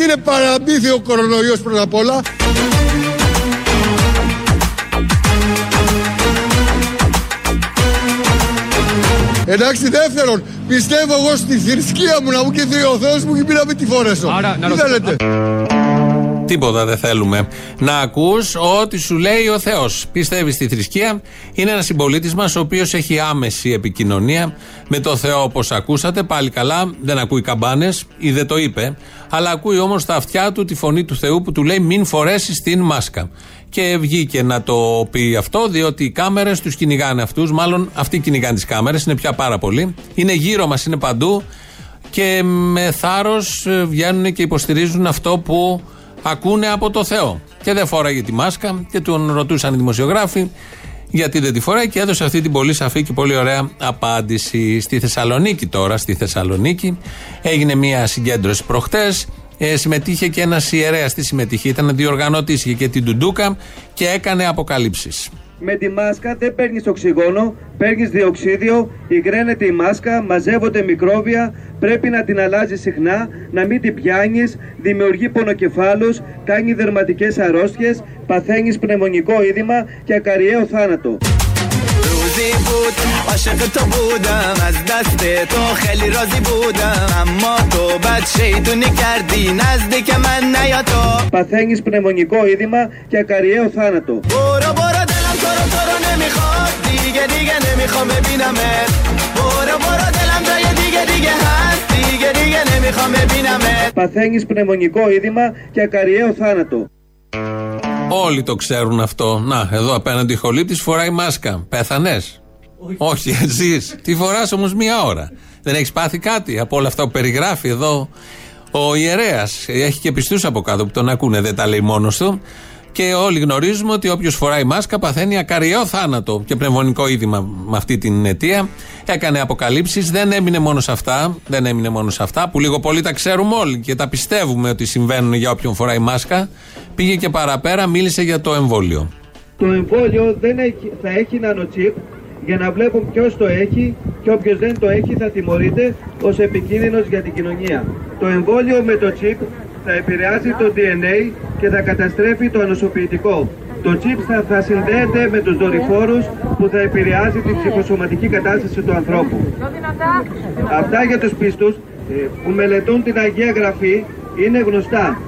Γιατί, γιατί είναι παραμύθι ο κορονοϊός πρώτα απ' όλα. Εντάξει, δεύτερον, πιστεύω εγώ στη θρησκεία μου να μου και ο Θεός μου και πει να μην τη φορέσω. Άρα, να Τι ρωτήσω- θέλετε; Τίποτα δεν θέλουμε. Να ακούς ό,τι σου λέει ο Θεός. Πιστεύεις στη θρησκεία; Είναι ένας συμπολίτης μας ο οποίος έχει άμεση επικοινωνία με το Θεό όπως ακούσατε. Πάλι καλά, δεν ακούει καμπάνες ή δεν το είπε. Αλλά ακούει όμως τα αυτιά του τη φωνή του Θεού που του λέει μην φορέσεις την μάσκα. Και βγήκε να το πει αυτό, διότι οι κάμερες τους κυνηγάνε αυτούς. Μάλλον αυτοί κυνηγάνε τις κάμερες, είναι πια πάρα πολλοί. Είναι γύρω μας, είναι παντού. Και με θάρρος βγαίνουν και υποστηρίζουν αυτό που ακούνε από το Θεό. Και δεν φόραγε τη μάσκα και τον ρωτούσαν οι δημοσιογράφοι γιατί δεν τη φοράει και έδωσε αυτή την πολύ σαφή και πολύ ωραία απάντηση. Στη Θεσσαλονίκη τώρα, στη Θεσσαλονίκη έγινε μια συγκέντρωση προχτές ε, συμμετείχε και ένας ιερέας στη συμμετοχή. Ήταν διοργανωτής, είχε και την Τουντούκα και έκανε αποκαλύψεις Με τη μάσκα δεν παίρνει οξυγόνο, παίρνει διοξίδιο, υγραίνεται η μάσκα, μαζεύονται μικρόβια, πρέπει να την αλλάζει συχνά, να μην την πιάνει, δημιουργεί πονοκεφάλους, κάνει δερματικές αρρώστιες, παθαίνεις πνευμονικό είδημα και ακαριαίο θάνατο. روزی بود عاشق تو بودم از دست تو خیلی راضی بودم اما تو بد شیطونی کردی نزدیک من نیا تو Παθαίνεις πνευμονικό είδημα και ακαριαίο θάνατο. برو برو دلم تو رو تو رو نمیخواد دیگه دیگه نمیخوام ببینمت برو برو دلم جای دیگه دیگه هست دیگه دیگه نمیخوام ببینمت Παθαίνεις πνευμονικό είδημα και ακαριαίο θάνατο. Όλοι το ξέρουν αυτό. Να, εδώ απέναντι χολύπτη φοράει μάσκα. Πέθανε. Όχι, εσύ. Τι φορά όμω μία ώρα. Δεν έχει πάθει κάτι από όλα αυτά που περιγράφει εδώ ο ιερέα. Έχει και πιστού από κάτω που τον ακούνε, δεν τα λέει μόνο του. Και όλοι γνωρίζουμε ότι όποιος φοράει μάσκα παθαίνει ακαριαίο θάνατο και πνευμονικό είδημα με αυτή την αιτία. Έκανε αποκαλύψεις, δεν έμεινε μόνο σε αυτά. Δεν έμεινε μόνο σε αυτά που λίγο πολύ τα ξέρουμε όλοι και τα πιστεύουμε ότι συμβαίνουν για όποιον φοράει μάσκα. Πήγε και παραπέρα, μίλησε για το εμβόλιο. Το εμβόλιο δεν έχει, θα έχει νανοτσίπ για να βλέπουν ποιος το έχει και όποιος δεν το έχει θα τιμωρείται ως επικίνδυνος για την κοινωνία. Το εμβόλιο με το τσίπ θα επηρεάζει το DNA και θα καταστρέφει το ανοσοποιητικό. Το τσίπ θα, θα συνδέεται με τους δορυφόρους που θα επηρεάζει την ψυχοσωματική κατάσταση του ανθρώπου. Αυτά για τους πίστους ε, που μελετούν την Αγία Γραφή είναι γνωστά.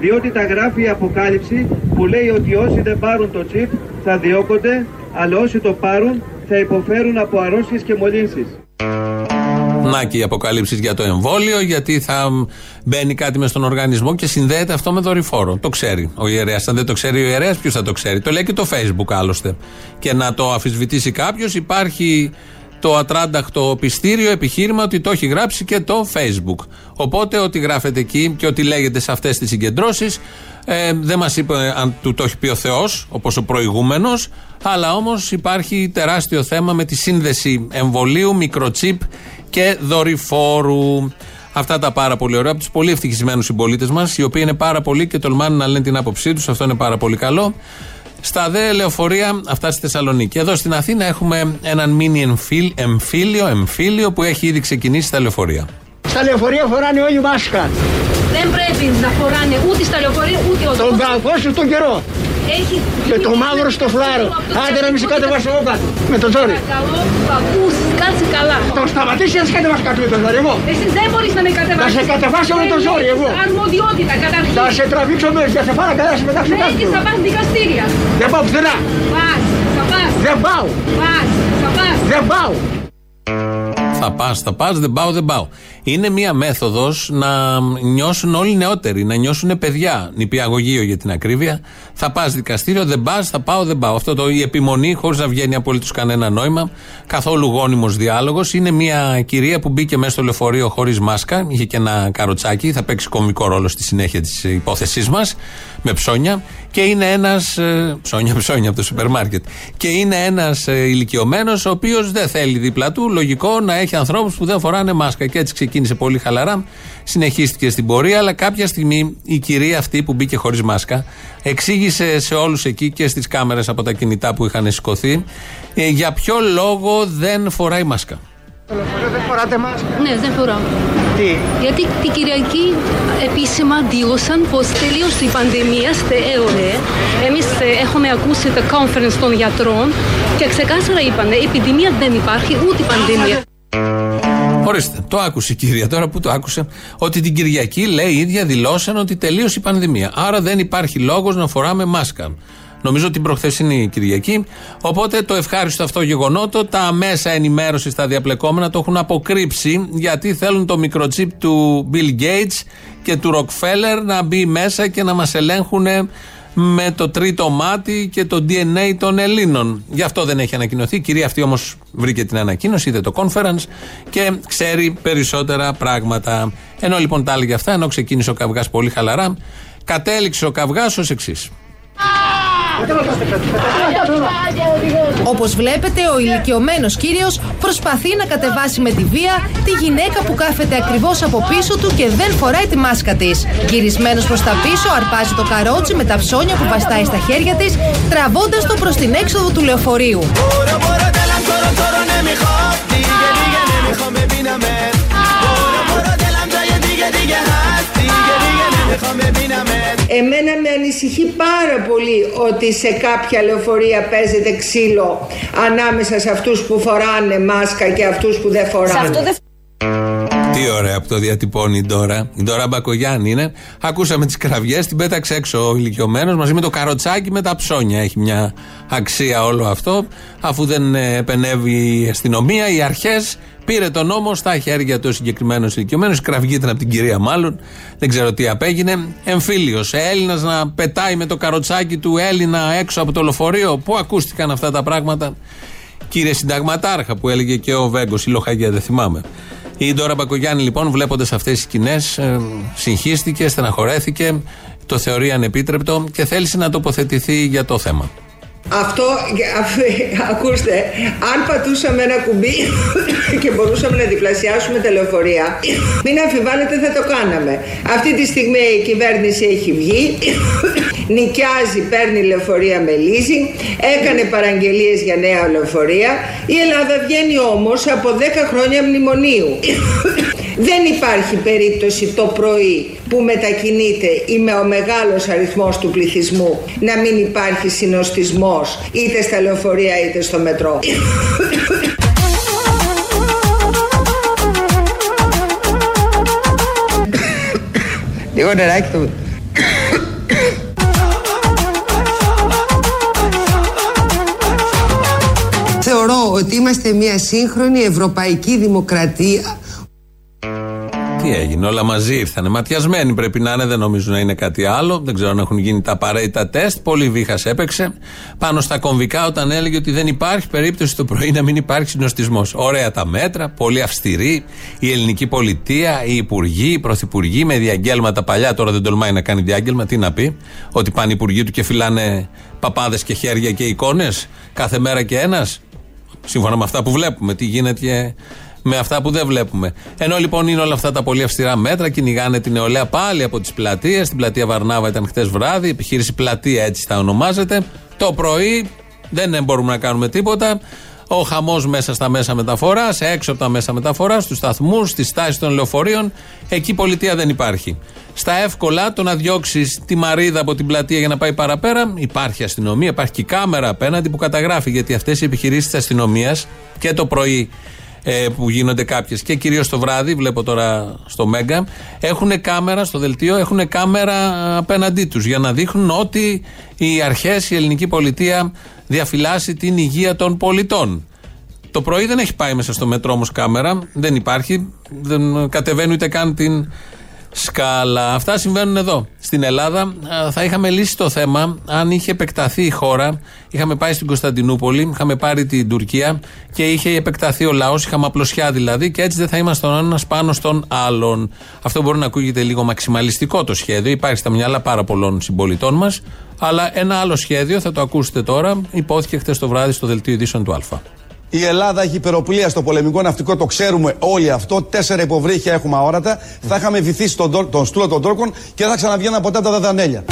Διότι τα γράφει η Αποκάλυψη που λέει ότι όσοι δεν πάρουν το τσίπ θα διώκονται, αλλά όσοι το πάρουν θα υποφέρουν από αρρώστιες και μολύνσεις. Να και οι αποκαλύψει για το εμβόλιο, γιατί θα μπαίνει κάτι μες στον οργανισμό και συνδέεται αυτό με δορυφόρο. Το ξέρει ο ιερέας. Αν δεν το ξέρει ο ιερέας, ποιος θα το ξέρει; Το λέει και το Facebook άλλωστε. Και να το αφισβητήσει κάποιος, υπάρχει το ατράνταχτο πιστήριο επιχείρημα ότι το έχει γράψει και το Facebook. Οπότε ό,τι γράφεται εκεί και ό,τι λέγεται σε αυτές τις συγκεντρώσεις, ε, δεν μας είπε αν του το έχει πει ο Θεός, όπως ο προηγούμενος, αλλά όμως υπάρχει τεράστιο θέμα με τη σύνδεση εμβολίου, μικροτσίπ και δορυφόρου. Αυτά τα πάρα πολύ ωραία από τους πολύ ευτυχισμένους συμπολίτες μας, οι οποίοι είναι πάρα πολλοί και τολμάνε να λένε την άποψή τους. Αυτό είναι πάρα πολύ καλό. Στα δε λεωφορεία, αυτά στη Θεσσαλονίκη. Εδώ στην Αθήνα έχουμε έναν μίνι εμφύλ- εμφύλιο, εμφύλιο που έχει ήδη ξεκινήσει στα λεωφορεία. Στα λεωφορεία φοράνε όλοι μάσκα. Δεν πρέπει να φοράνε ούτε στα λεωφορεία ούτε ο Τον κακό σου τον καιρό. Έχει... Και το μαύρο στο φλάρο. Άντε να μην σε κατεβάσω εγώ κάτω. Με το ζόρι. Παρακαλώ, παππούς, κάτσε καλά. Το σταματήσει να σε κατεβάσω κάτω με το ζόρι εγώ. Εσύ δεν μπορείς να με κατεβάσεις. Θα σε κατεβάσω με το ζόρι, εγώ. Έχεις Αρμοδιότητα καταρχήν. Θα σε τραβήξω μέσα και θα σε πάρω καλά σε μετάξω Ναι, και θα κάτω. πας δικαστήρια. Δεν πάω πουθενά. Πας, θα πας, Δεν πάω. πας, θα πας. Δεν πάω. Θα πας, θα πας, δεν πάω, δεν πάω. Είναι μία μέθοδος να νιώσουν όλοι νεότεροι, να νιώσουν παιδιά. Νηπιαγωγείο για την ακρίβεια. Θα πας δικαστήριο, δεν πας, θα πάω, δεν πάω. Αυτό το η επιμονή, χωρίς να βγαίνει απολύτως κανένα νόημα, καθόλου γόνιμος διάλογος. Είναι μία κυρία που μπήκε μέσα στο λεωφορείο χωρίς μάσκα, είχε και ένα καροτσάκι, θα παίξει κομβικό ρόλο στη συνέχεια της υπόθεσής μας, με ψώνια. Και είναι ένας. Ψώνια, ψώνια από το σούπερ μάρκετ. Και είναι ένας ηλικιωμένος, ο οποίος δεν θέλει δίπλα του, λογικό, να έχει ανθρώπους που δεν φοράνε μάσκα. Και έτσι ξεκίνησε πολύ χαλαρά, συνεχίστηκε στην πορεία, αλλά κάποια στιγμή η κυρία αυτή που μπήκε χωρίς μάσκα εξήγησε σε όλους εκεί και στις κάμερες από τα κινητά που είχαν σηκωθεί ε, για ποιο λόγο δεν φοράει μάσκα. Στο λεωφορείο δεν φοράτε μάσκα; Ναι, δεν φοράω. Τι; Γιατί την Κυριακή επίσημα δήλωσαν πως τελείωσε η πανδημία στη ΕΟΕ. Εμείς ε, έχουμε ακούσει το conference των γιατρών και ξεκάθαρα είπαν η επιδημία δεν υπάρχει ούτε πανδημία. Ορίστε, το άκουσε η κυρία τώρα που το άκουσε. Ότι την Κυριακή λέει η ίδια δηλώσαν ότι τελείωσε η πανδημία. Άρα δεν υπάρχει λόγος να φοράμε μάσκα. Νομίζω την προχθεσινή Κυριακή. Οπότε το ευχάριστο αυτό γεγονότο τα μέσα ενημέρωσης στα διαπλεκόμενα το έχουν αποκρύψει γιατί θέλουν το μικροτσίπ του Bill Gates και του Rockefeller να μπει μέσα και να μας ελέγχουν με το τρίτο μάτι και το DNA των Ελλήνων. Γι' αυτό δεν έχει ανακοινωθεί. Η κυρία αυτή όμως βρήκε την ανακοίνωση, είδε το conference και ξέρει περισσότερα πράγματα. Ενώ λοιπόν τα έλεγε αυτά, ενώ ξεκίνησε ο καυγάς πολύ χαλαρά, κατέληξε ο καυγάς ως εξής. Όπως βλέπετε, ο ηλικιωμένος κύριος προσπαθεί να κατεβάσει με τη βία τη γυναίκα που κάθεται ακριβώς από πίσω του και δεν φοράει τη μάσκα της. Γυρισμένος προς τα πίσω, αρπάζει το καρότσι με τα ψώνια που βαστάει στα χέρια της, τραβώντας το προς την έξοδο του λεωφορείου. برو برو دلم تو رو تو رو نمیخواد دیگه دیگه نمیخوام ببینمت برو برو دلم جای دیگه دیگه هست Εμένα με ανησυχεί πάρα πολύ ότι σε κάποια λεωφορεία παίζεται ξύλο ανάμεσα σε αυτούς που φοράνε μάσκα και αυτούς που δεν φοράνε. Τι ωραία που το διατυπώνει η Ντόρα. Η Ντόρα Μπακογιάννη είναι. Ακούσαμε τις κραυγές, την πέταξε έξω ο ηλικιωμένος μαζί με το καροτσάκι με τα ψώνια. Έχει μια αξία όλο αυτό. Αφού δεν ε, επενεύει η αστυνομία, οι αρχές, πήρε τον νόμο στα χέρια του συγκεκριμένος ηλικιωμένος. Η κραυγή ήταν από την κυρία, μάλλον. Δεν ξέρω τι απέγινε. Εμφύλιος. Έλληνας να πετάει με το καροτσάκι του Έλληνα έξω από το λεωφορείο. Πού ακούστηκαν αυτά τα πράγματα. Κύριε Συνταγματάρχα που έλεγε και ο Βέγκος, η Λοχαγία, δεν θυμάμαι. Η Ντόρα Μπακογιάννη λοιπόν βλέποντας αυτές τις σκηνές συγχύστηκε, στεναχωρέθηκε, το θεωρεί ανεπίτρεπτο και θέλησε να τοποθετηθεί για το θέμα. Αυτό, αφ- ακούστε, αν πατούσαμε ένα κουμπί και μπορούσαμε να διπλασιάσουμε τα λεωφορεία, μην αμφιβάλλετε θα το κάναμε. Αυτή τη στιγμή η κυβέρνηση έχει βγει, νοικιάζει, παίρνει λεωφορεία με leasing, έκανε παραγγελίες για νέα λεωφορεία. Η Ελλάδα βγαίνει όμως από 10 χρόνια μνημονίου. Δεν υπάρχει περίπτωση το πρωί που μετακινείται ή με ο μεγάλος αριθμός του πληθυσμού να μην υπάρχει συνοστισμός είτε στα λεωφορεία είτε στο μετρό. Λίγο νεράκι το... Θεωρώ ότι είμαστε μια σύγχρονη ευρωπαϊκή δημοκρατία Τι έγινε, όλα μαζί ήρθανε. Ματιασμένοι πρέπει να είναι, δεν νομίζω να είναι κάτι άλλο. Δεν ξέρω αν έχουν γίνει τα απαραίτητα τεστ. Πολύ βήχας έπαιξε πάνω στα κομβικά όταν έλεγε ότι δεν υπάρχει περίπτωση το πρωί να μην υπάρχει συνοστισμός. Ωραία τα μέτρα, πολύ αυστηρή. Η ελληνική πολιτεία, οι υπουργοί, οι πρωθυπουργοί με διαγγέλματα παλιά. Τώρα δεν τολμάει να κάνει διάγγελμα. Τι να πει, ότι πάνε οι υπουργοί του και φυλάνε παπάδες και χέρια και εικόνες κάθε μέρα και ένας. Σύμφωνα με αυτά που βλέπουμε, τι γίνεται και με αυτά που δεν βλέπουμε. Ενώ λοιπόν είναι όλα αυτά τα πολύ αυστηρά μέτρα, κυνηγάνε την νεολαία πάλι από τις πλατείες. Στην πλατεία Βαρνάβα ήταν χτες βράδυ, επιχείρηση πλατεία έτσι θα ονομάζεται. Το πρωί δεν μπορούμε να κάνουμε τίποτα. Ο χαμός μέσα στα μέσα μεταφοράς, έξω από τα μέσα μεταφοράς, στους σταθμούς, στις στάσεις των λεωφορείων. Εκεί πολιτεία δεν υπάρχει. Στα εύκολα, το να διώξεις τη μαρίδα από την πλατεία για να πάει παραπέρα, υπάρχει αστυνομία, υπάρχει και η κάμερα απέναντι που καταγράφει. Γιατί αυτές οι επιχειρήσεις της αστυνομίας και το πρωί ε, που γίνονται κάποιες και κυρίως το βράδυ, βλέπω τώρα στο Μέγκα, έχουν κάμερα στο δελτίο, έχουν κάμερα απέναντί τους για να δείχνουν ότι οι αρχές, η ελληνική πολιτεία διαφυλάσσει την υγεία των πολιτών. Το πρωί δεν έχει πάει μέσα στο μετρό όμως κάμερα, δεν υπάρχει, δεν κατεβαίνει ούτε καν την σκάλα. Αυτά συμβαίνουν εδώ. Στην Ελλάδα Α, θα είχαμε λύσει το θέμα αν είχε επεκταθεί η χώρα. Είχαμε πάει στην Κωνσταντινούπολη, είχαμε πάρει την Τουρκία και είχε επεκταθεί ο λαός. Είχαμε απλωσιά δηλαδή και έτσι δεν θα ήμασταν ο ένας πάνω στον άλλον. Αυτό μπορεί να ακούγεται λίγο μαξιμαλιστικό το σχέδιο. Υπάρχει στα μυαλά πάρα πολλών συμπολιτών μας. Αλλά ένα άλλο σχέδιο θα το ακούσετε τώρα. Υπόθηκε χθε το βράδυ στο δελτίο ειδήσεων του Α. Η Ελλάδα έχει υπεροπλία στο πολεμικό ναυτικό, το ξέρουμε όλοι αυτό. Τέσσερα υποβρύχια έχουμε αόρατα. Mm. Θα είχαμε βυθίσει τον, τον στούλο των Τούρκων και θα ξαναβγαίναν ποτέ τα δαδανέλια.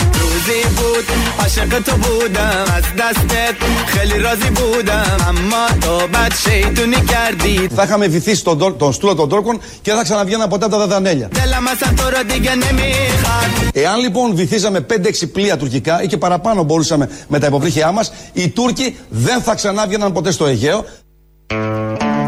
Θα είχαμε βυθίσει τον, τον στούλο των Τούρκων και θα ξαναβγαίναν ποτέ τα δαδανέλια. Εάν λοιπόν βυθίζαμε 5-6 πλοία τουρκικά ή και παραπάνω μπορούσαμε με τα υποβρύχια μας, οι Τούρκοι δεν θα ξανάβγαιναν ποτέ στο Αιγαίο.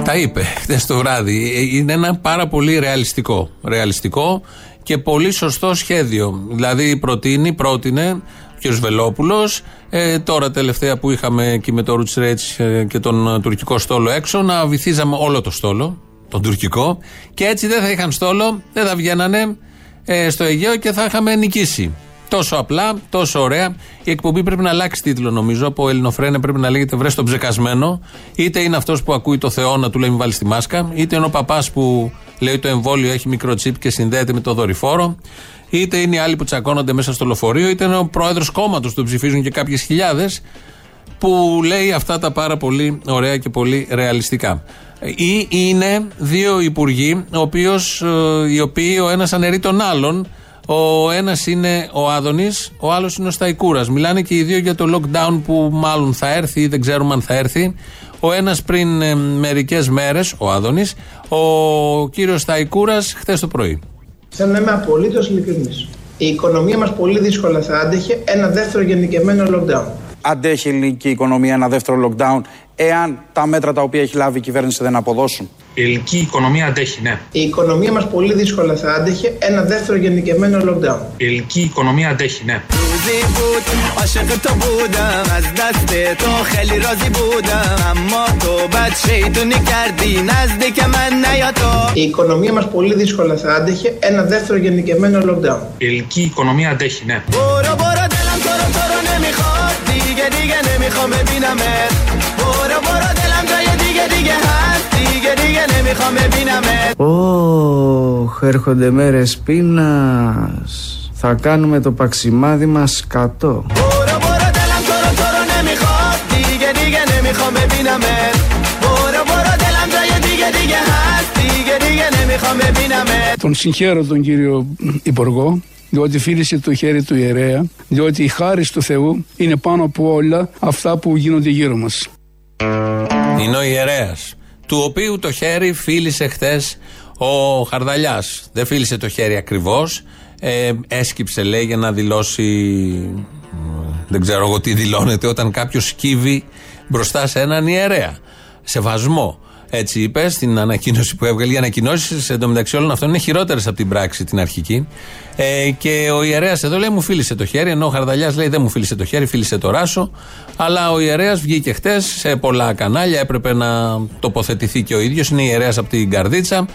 Τα είπε χθε το βράδυ. Ε, Είναι ένα πάρα πολύ ρεαλιστικό. Ρεαλιστικό και πολύ σωστό σχέδιο. Δηλαδή προτείνει, πρότεινε ο κ. Βελόπουλο, ε, τώρα τελευταία που είχαμε εκεί με το Ρούτς Ρέτς ε, και τον ε, τουρκικό στόλο έξω, να βυθίζαμε όλο το στόλο, τον τουρκικό, και έτσι δεν θα είχαν στόλο, δεν θα βγαίνανε ε, στο Αιγαίο και θα είχαμε νικήσει. Τόσο απλά, τόσο ωραία. Η εκπομπή πρέπει να αλλάξει τίτλο, νομίζω. Από Ελληνοφρένε πρέπει να λέγεται Βρες τον ψεκασμένο. Είτε είναι αυτός που ακούει το Θεό να του λέει Μην βάλεις τη μάσκα, είτε είναι ο παπάς που λέει το εμβόλιο έχει μικροτσίπ και συνδέεται με το δορυφόρο, είτε είναι οι άλλοι που τσακώνονται μέσα στο λεωφορείο, είτε είναι ο πρόεδρος κόμματος που τον ψηφίζουν και κάποιες χιλιάδες που λέει αυτά τα πάρα πολύ ωραία και πολύ ρεαλιστικά. Ή είναι δύο υπουργοί, ο οποίος, ε, οι οποίοι ο ένας αναιρεί τον άλλον. Ο ένας είναι ο Άδωνης, ο άλλος είναι ο Σταϊκούρας. Μιλάνε και οι δύο για το lockdown που μάλλον θα έρθει ή δεν ξέρουμε αν θα έρθει. Ο ένας πριν ε, μερικές μέρες, ο Άδωνης, ο κύριος Σταϊκούρας χθες το πρωί. Θέλω να είμαι απολύτως ειλικρινής. Η οικονομία μας πολύ δύσκολα θα άντεχε ένα δεύτερο γενικεμένο lockdown αντέχει η ελληνική οικονομία ένα δεύτερο lockdown εάν τα μέτρα τα οποία έχει λάβει η κυβέρνηση δεν αποδώσουν. Η ελληνική οικονομία αντέχει, ναι. Η οικονομία μας πολύ δύσκολα θα άντεχε ένα δεύτερο γενικευμένο lockdown. Η ελληνική οικονομία αντέχει, ναι. Η οικονομία μας πολύ δύσκολα θα άντεχε ένα δεύτερο γενικευμένο lockdown. Η οικονομία αντέχει, ναι. برو برو دلم تو رو تو رو نمیخواد دیگه دیگه نمیخوام ببینمت برو برو دلم جای دیگه دیگه هست دیگه دیگه نمیخوام ببینمت Ωχ, έρχονται μέρες πείνας. Θα κάνουμε το παξιμάδι μας κατώ. برو برو دلم تو رو تو رو نمیخواد دیگه دیگه نمیخوام ببینمت برو برو دلم جای دیگه دیگه هست دیگه دیگه نمیخوام ببینمت Τον συγχαίρω τον κύριο Υπουργό, διότι φίλησε το χέρι του ιερέα, διότι η χάρη του Θεού είναι πάνω από όλα αυτά που γίνονται γύρω μας. Είναι ο ιερέας. Του οποίου το χέρι φίλησε χθες ο Χαρδαλιάς. Δεν φίλησε το χέρι ακριβώς. Ε, έσκυψε, λέει, για να δηλώσει. μ, Δεν ξέρω εγώ τι δηλώνεται όταν κάποιος σκύβει μπροστά σε έναν ιερέα. Σεβασμό. Έτσι είπε στην ανακοίνωση που έβγαλε. Οι ανακοινώσεις εντωμεταξύ όλων αυτών είναι χειρότερες από την πράξη την αρχική. Ε, και ο ιερέας εδώ λέει μου φίλησε το χέρι, ενώ ο Χαρδαλιάς λέει δεν μου φίλησε το χέρι, φίλησε το ράσο. Αλλά ο ιερέας βγήκε χτες σε πολλά κανάλια, έπρεπε να τοποθετηθεί και ο ίδιος. Είναι ιερέας από την Καρδίτσα.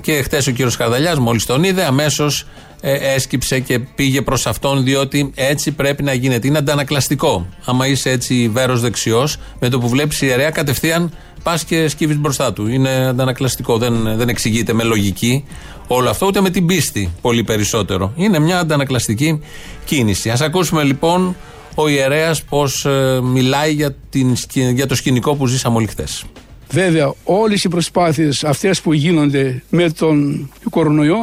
Και χτες ο κύριος Χαρδαλιάς, μόλις τον είδε, αμέσως έσκυψε και πήγε προς αυτόν, διότι έτσι πρέπει να γίνεται. Είναι αντανακλαστικό. Άμα είσαι έτσι βέρος δεξιός, με το που βλέπεις ιερέα, κατευθείαν πας και σκύβεις μπροστά του. Είναι αντανακλαστικό. Δεν, δεν εξηγείται με λογική όλο αυτό, ούτε με την πίστη πολύ περισσότερο. Είναι μια αντανακλαστική κίνηση. Α ακούσουμε λοιπόν ο ιερέας πώς μιλάει για, την, σκη- για το σκηνικό που ζήσαμε όλοι χθες. Βέβαια, όλες οι προσπάθειες αυτές που γίνονται με τον κορονοϊό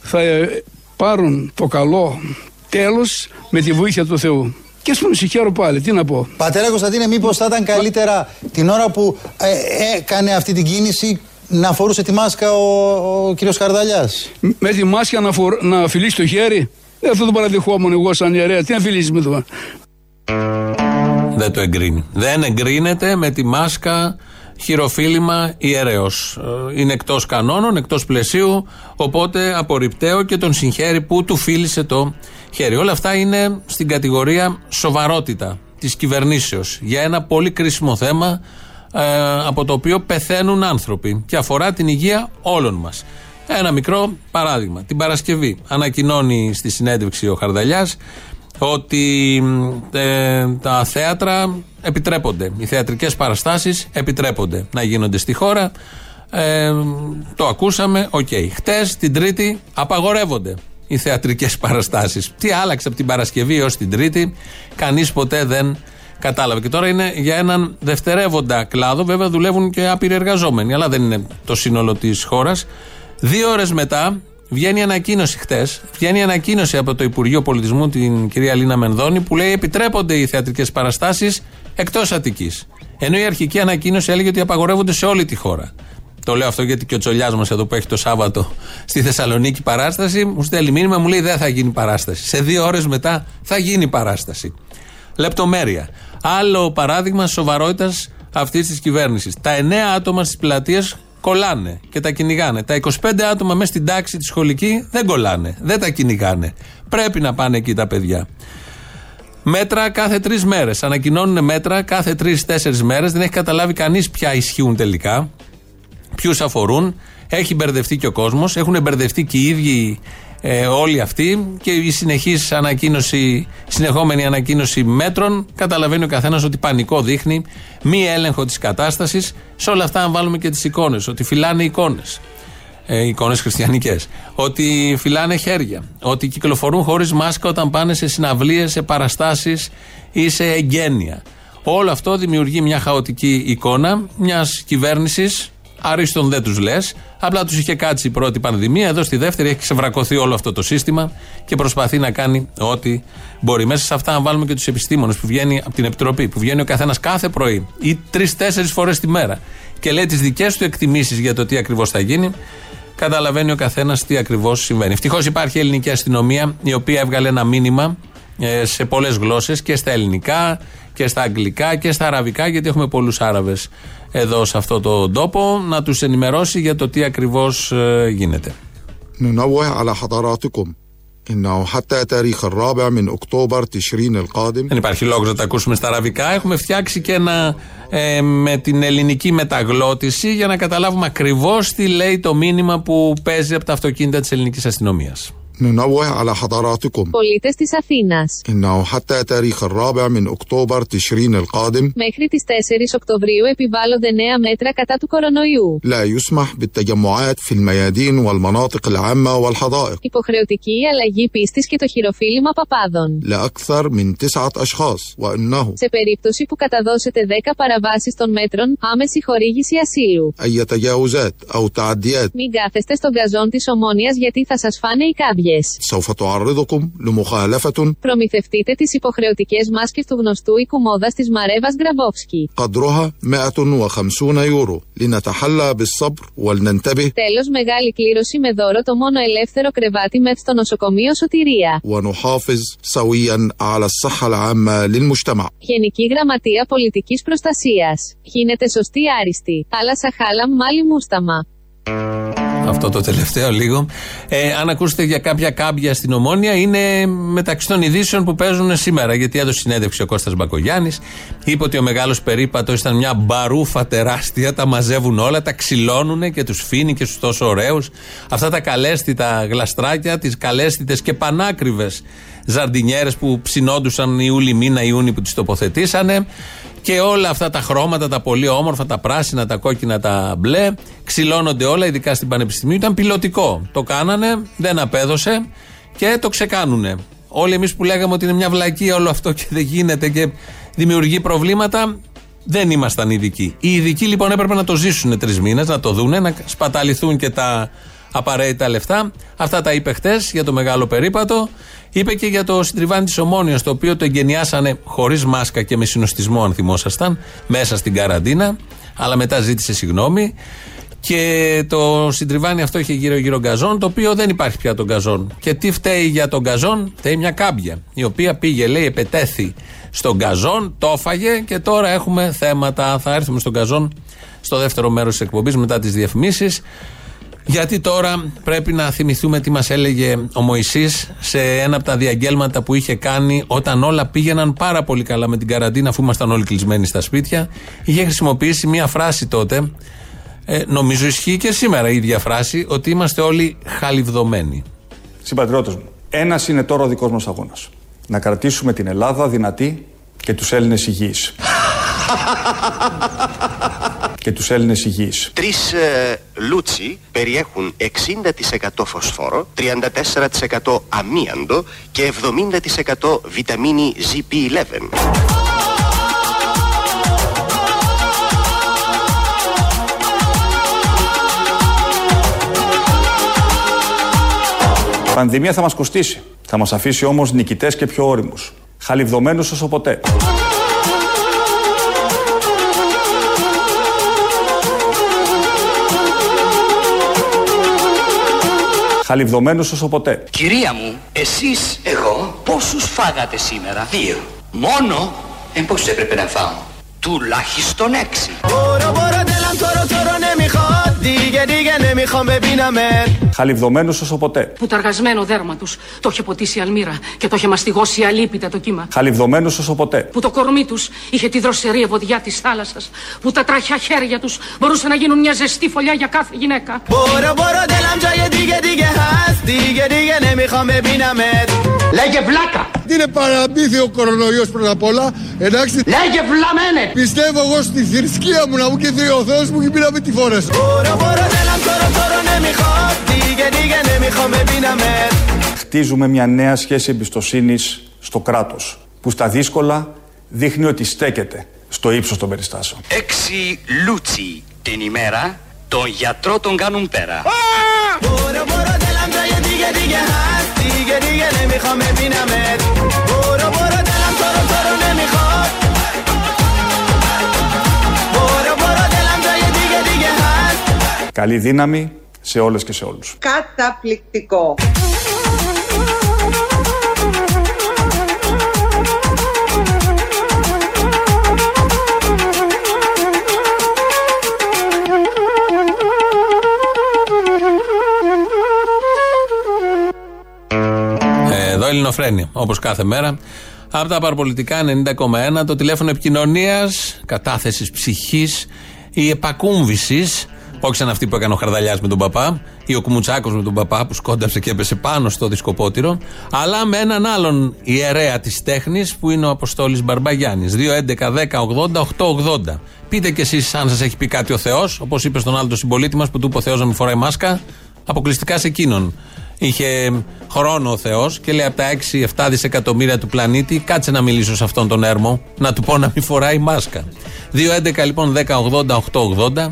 θα ε, πάρουν το καλό τέλος με τη βοήθεια του Θεού. Και στον συγχαίρω πάλι, τι να πω. Πατέρα Κωνσταντίνε, μήπως θα ήταν καλύτερα την ώρα που ε, έκανε αυτή την κίνηση να φορούσε τη μάσκα ο, ο κύριος Χαρδαλιάς; Με τη μάσκα να, φορ, να φιλήσει το χέρι, δεν θα το παραδεχόμουν εγώ σαν ιερέα. Τι να φιλήσει με το. Δεν το εγκρίνει. Δεν εγκρίνεται με τη μάσκα χειροφύλημα ιερέως. Είναι εκτός κανόνων, εκτός πλαισίου. Οπότε απορριπταίο και τον συγχαίρει που του φίλησε το χέρι. Όλα αυτά είναι στην κατηγορία σοβαρότητα της κυβερνήσεως για ένα πολύ κρίσιμο θέμα ε, από το οποίο πεθαίνουν άνθρωποι και αφορά την υγεία όλων μας. Ένα μικρό παράδειγμα. Την Παρασκευή ανακοινώνει στη συνέντευξη ο Χαρδαλιάς ότι ε, τα θέατρα επιτρέπονται. Οι θεατρικές παραστάσεις επιτρέπονται να γίνονται στη χώρα. Ε, το ακούσαμε, οκ. Χτες, την Τρίτη, απαγορεύονται οι θεατρικές παραστάσεις. Τι άλλαξε από την Παρασκευή έως την Τρίτη, κανείς ποτέ δεν κατάλαβε. Και τώρα είναι για έναν δευτερεύοντα κλάδο. Βέβαια δουλεύουν και άπειροι εργαζόμενοι, αλλά δεν είναι το σύνολο της χώρας. Δύο ώρες μετά, Βγαίνει ανακοίνωση χτες, βγαίνει ανακοίνωση από το Υπουργείο Πολιτισμού, την κυρία Λίνα Μενδώνη, που λέει επιτρέπονται οι θεατρικές παραστάσεις εκτός Αττικής. Ενώ η αρχική ανακοίνωση έλεγε ότι απαγορεύονται σε όλη τη χώρα. Το λέω αυτό γιατί και ο Τσολιάς μας εδώ που έχει το Σάββατο στη Θεσσαλονίκη παράσταση, μου στέλνει μήνυμα, μου λέει δεν θα γίνει παράσταση. Σε δύο ώρες μετά θα γίνει παράσταση. Λεπτομέρεια. Άλλο παράδειγμα σοβαρότητας αυτής της κυβέρνησης. Τα εννέα άτομα στις πλατείες κολλάνε και τα κυνηγάνε. Τα 25 άτομα μέσα στην τάξη τη σχολική δεν κολλάνε. Δεν τα κυνηγάνε. Πρέπει να πάνε εκεί τα παιδιά. Μέτρα κάθε τρεις μέρες. Ανακοινώνουν μέτρα κάθε τρει-τέσσερι μέρες. Δεν έχει καταλάβει κανείς ποια ισχύουν τελικά, ποιους αφορούν. Έχει μπερδευτεί και ο κόσμος. Έχουν μπερδευτεί και οι ίδιοι ε, όλοι αυτοί και η συνεχής ανακοίνωση, συνεχόμενη ανακοίνωση μέτρων, καταλαβαίνει ο καθένας ότι πανικό δείχνει, μη έλεγχο της κατάστασης. Σε όλα αυτά, αν βάλουμε και τις εικόνες, ότι φυλάνε εικόνες. Ε, εικόνες χριστιανικές. Ότι φυλάνε χέρια. Ότι κυκλοφορούν χωρίς μάσκα όταν πάνε σε συναυλίες, σε παραστάσεις ή σε εγγένεια. Όλο αυτό δημιουργεί μια χαοτική εικόνα μιας κυβέρνησης Αρίστον δεν τους λες. Απλά τους είχε κάτσει η πρώτη πανδημία. Εδώ στη δεύτερη έχει ξεβρακωθεί όλο αυτό το σύστημα και προσπαθεί να κάνει ό,τι μπορεί. Μέσα σε αυτά, αν βάλουμε και τους επιστήμονες που βγαίνει από την Επιτροπή, που βγαίνει ο καθένας κάθε πρωί ή τρει-τέσσερι φορές τη μέρα και λέει τις δικές του εκτιμήσεις για το τι ακριβώς θα γίνει, καταλαβαίνει ο καθένας τι ακριβώς συμβαίνει. Ευτυχώς υπάρχει η ελληνική αστυνομία, η οποία έβγαλε ένα μήνυμα ε, σε πολλές γλώσσες και στα ελληνικά και στα αγγλικά και στα αραβικά, γιατί έχουμε πολλούς Άραβες εδώ σε αυτό το τόπο να τους ενημερώσει για το τι ακριβώς ε, γίνεται. Δεν υπάρχει λόγος να τα ακούσουμε στα αραβικά. Έχουμε φτιάξει και ένα ε, με την ελληνική μεταγλώτηση για να καταλάβουμε ακριβώς τι λέει το μήνυμα που παίζει από τα αυτοκίνητα της ελληνικής αστυνομίας. ننوه على حضراتكم Πολίτες της Αθήνας. انه حتى تاريخ الرابع من اكتوبر تشرين القادم Μέχρι τις 4 Οκτωβρίου επιβάλλονται νέα μέτρα κατά του κορονοϊού. لا يسمح بالتجمعات في الميادين والمناطق العامة والحدائق Υποχρεωτική αλλαγή πίστης και το χειροφύλημα παπάδων. لأكثر من تسعة أشخاص وأنه Σε περίπτωση που καταδώσετε 10 παραβάσεις των μέτρων, άμεση χορήγηση ασύλου. أي تجاوزات أو تعديات Μην κάθεστε στον καζόν της Ομόνιας γιατί θα σας φάνε οι κάμπιες. εκλογέ. Προμηθευτείτε τις υποχρεωτικές μάσκε του γνωστού οικουμόδας της Μαρέβας Γκραμπόφσκι. Τέλος, μεγάλη κλήρωση με δώρο το μόνο ελεύθερο κρεβάτι με στο νοσοκομείο Σωτηρία. Γενική Γραμματεία Πολιτικής Προστασίας. Γίνεται σωστή άριστη. Αλλά σαχάλα μάλι μούσταμα. Αυτό το τελευταίο λίγο. Ε, αν ακούσετε για κάποια κάμπια στην Ομόνια, είναι μεταξύ των ειδήσεων που παίζουν σήμερα. Γιατί έδωσε συνέντευξη ο Κώστας Μπακογιάννης Είπε ότι ο μεγάλος περίπατος ήταν μια μπαρούφα τεράστια. Τα μαζεύουν όλα, τα ξυλώνουν και τους φύνει και στους τόσο ωραίους. Αυτά τα καλέστητα γλαστράκια, τις καλέστητες και πανάκριβες ζαρντινιέρες που ψινόντουσαν Ιούλη μήνα, Ιούνι που τις τοποθετήσανε. Και όλα αυτά τα χρώματα, τα πολύ όμορφα, τα πράσινα, τα κόκκινα, τα μπλε, ξυλώνονται όλα, ειδικά στην Πανεπιστημίου. Ήταν πιλωτικό. Το κάνανε, δεν απέδωσε και το ξεκάνουνε. Όλοι εμείς που λέγαμε ότι είναι μια βλακία όλο αυτό και δεν γίνεται και δημιουργεί προβλήματα, δεν ήμασταν ειδικοί. Οι ειδικοί λοιπόν έπρεπε να το ζήσουν τρεις μήνες, να το δούνε, να σπαταληθούν και τα απαραίτητα λεφτά. Αυτά τα είπε χτες για το μεγάλο περίπατο. Είπε και για το συντριβάνι της Ομόνιας, το οποίο το εγκαινιάσανε χωρίς μάσκα και με συνοστισμό, αν θυμόσασταν, μέσα στην καραντίνα. Αλλά μετά ζήτησε συγγνώμη. Και το συντριβάνι αυτό είχε γύρω-γύρω γκαζόν, το οποίο δεν υπάρχει πια τον γκαζόν. Και τι φταίει για τον γκαζόν, φταίει μια κάμπια, η οποία πήγε, λέει, επετέθη στον γκαζόν, το έφαγε και τώρα έχουμε θέματα. Θα έρθουμε στον γκαζόν στο δεύτερο μέρος της εκπομπής μετά τις διαφημίσεις. Γιατί τώρα πρέπει να θυμηθούμε τι μας έλεγε ο Μωυσής σε ένα από τα διαγγέλματα που είχε κάνει όταν όλα πήγαιναν πάρα πολύ καλά με την καραντίνα αφού ήμασταν όλοι κλεισμένοι στα σπίτια. Είχε χρησιμοποιήσει μία φράση τότε, ε, νομίζω ισχύει και σήμερα η ίδια φράση, ότι είμαστε όλοι χαλιβδομένοι. Συμπατριώτες μου, ένας είναι τώρα ο δικός μας αγώνας. Να κρατήσουμε την Ελλάδα δυνατή και τους Έλληνες υγιείς. και τους Έλληνες υγιείς. Τρεις ε, λούτσι περιέχουν 60% φωσφόρο, 34% αμίαντο και 70% βιταμίνη ZP11. πανδημία θα μας κοστίσει. Θα μας αφήσει όμως νικητές και πιο όριμους. Χαλιβδομένου όσο ποτέ. χαλιβδωμένος όσο ποτέ. Κυρία μου, εσείς, εγώ, πόσους φάγατε σήμερα; Δύο. Μόνο, εν πόσους έπρεπε να φάω; Τουλάχιστον έξι. Μπορώ, μπορώ, τέλαν, τώρα, τώρα, ναι, μιχώ. دیگه دیگه نمیخوام ببینمت Χαλιβδομένους όσο ποτέ. Που το αργασμένο δέρμα τους το είχε ποτίσει η αλμύρα και το είχε μαστιγώσει αλίπητα το κύμα. Χαλιβδομένους όσο ποτέ. Που το κορμί τους είχε τη δροσερή ευωδιά της θάλασσας. Που τα τραχιά χέρια τους μπορούσαν να γίνουν μια ζεστή φωλιά για κάθε γυναίκα. برو برو دلم جای دیگه دیگه هست دیگه دیگه نمیخوام ببینمت Λέγε βλάκα! Είναι παραμύθι ο κορονοϊός πρώτα απ' όλα. Εντάξει. Λέγε βλαμένε! Πιστεύω εγώ στη θρησκεία μου να μου και ο Θεός μου και μην να μην τη φόρεσαι. برو برو دلم تو رو تو رو نمیخواد دیگه دیگه نمیخوام ببینمت Χτίζουμε μια νέα σχέση εμπιστοσύνης στο κράτος, που στα δύσκολα δείχνει ότι στέκεται στο ύψος των περιστάσεων. Έξι λούτσι την ημέρα, τον γιατρό τον κάνουν πέρα. برو برو دلم جای دیگه دیگه هست دیگه دیگه نمیخوام ببینمت برو برو دلم تو رو تو رو نمیخواد Καλή δύναμη σε όλες και σε όλους. Καταπληκτικό. Ε, Εδώ Ελληνοφρένια, όπως κάθε μέρα. Από τα παραπολιτικά 90,1 το τηλέφωνο επικοινωνίας, κατάθεσης ψυχής ή επακούμβησης. Όχι σαν αυτή που έκανε ο Χαρδαλιάς με τον παπά ή ο Κουμουτσάκος με τον παπά που σκόνταψε και έπεσε πάνω στο δισκοπότηρο, αλλά με έναν άλλον ιερέα της τέχνης που είναι ο Αποστόλης Μπαρμπαγιάννης. 2.11.10.80.880. Πείτε κι εσείς αν σας έχει πει κάτι ο Θεός, όπως είπε στον άλλο το συμπολίτη μας που του είπε ο Θεός να μην φοράει μάσκα, αποκλειστικά σε εκείνον. Είχε χρόνο ο Θεός και λέει από τα 6-7 δισεκατομμύρια του πλανήτη, κάτσε να μιλήσω σε αυτόν τον έρμο, να του πω να μην φοράει μάσκα. 2.11 λοιπόν 10.80.880.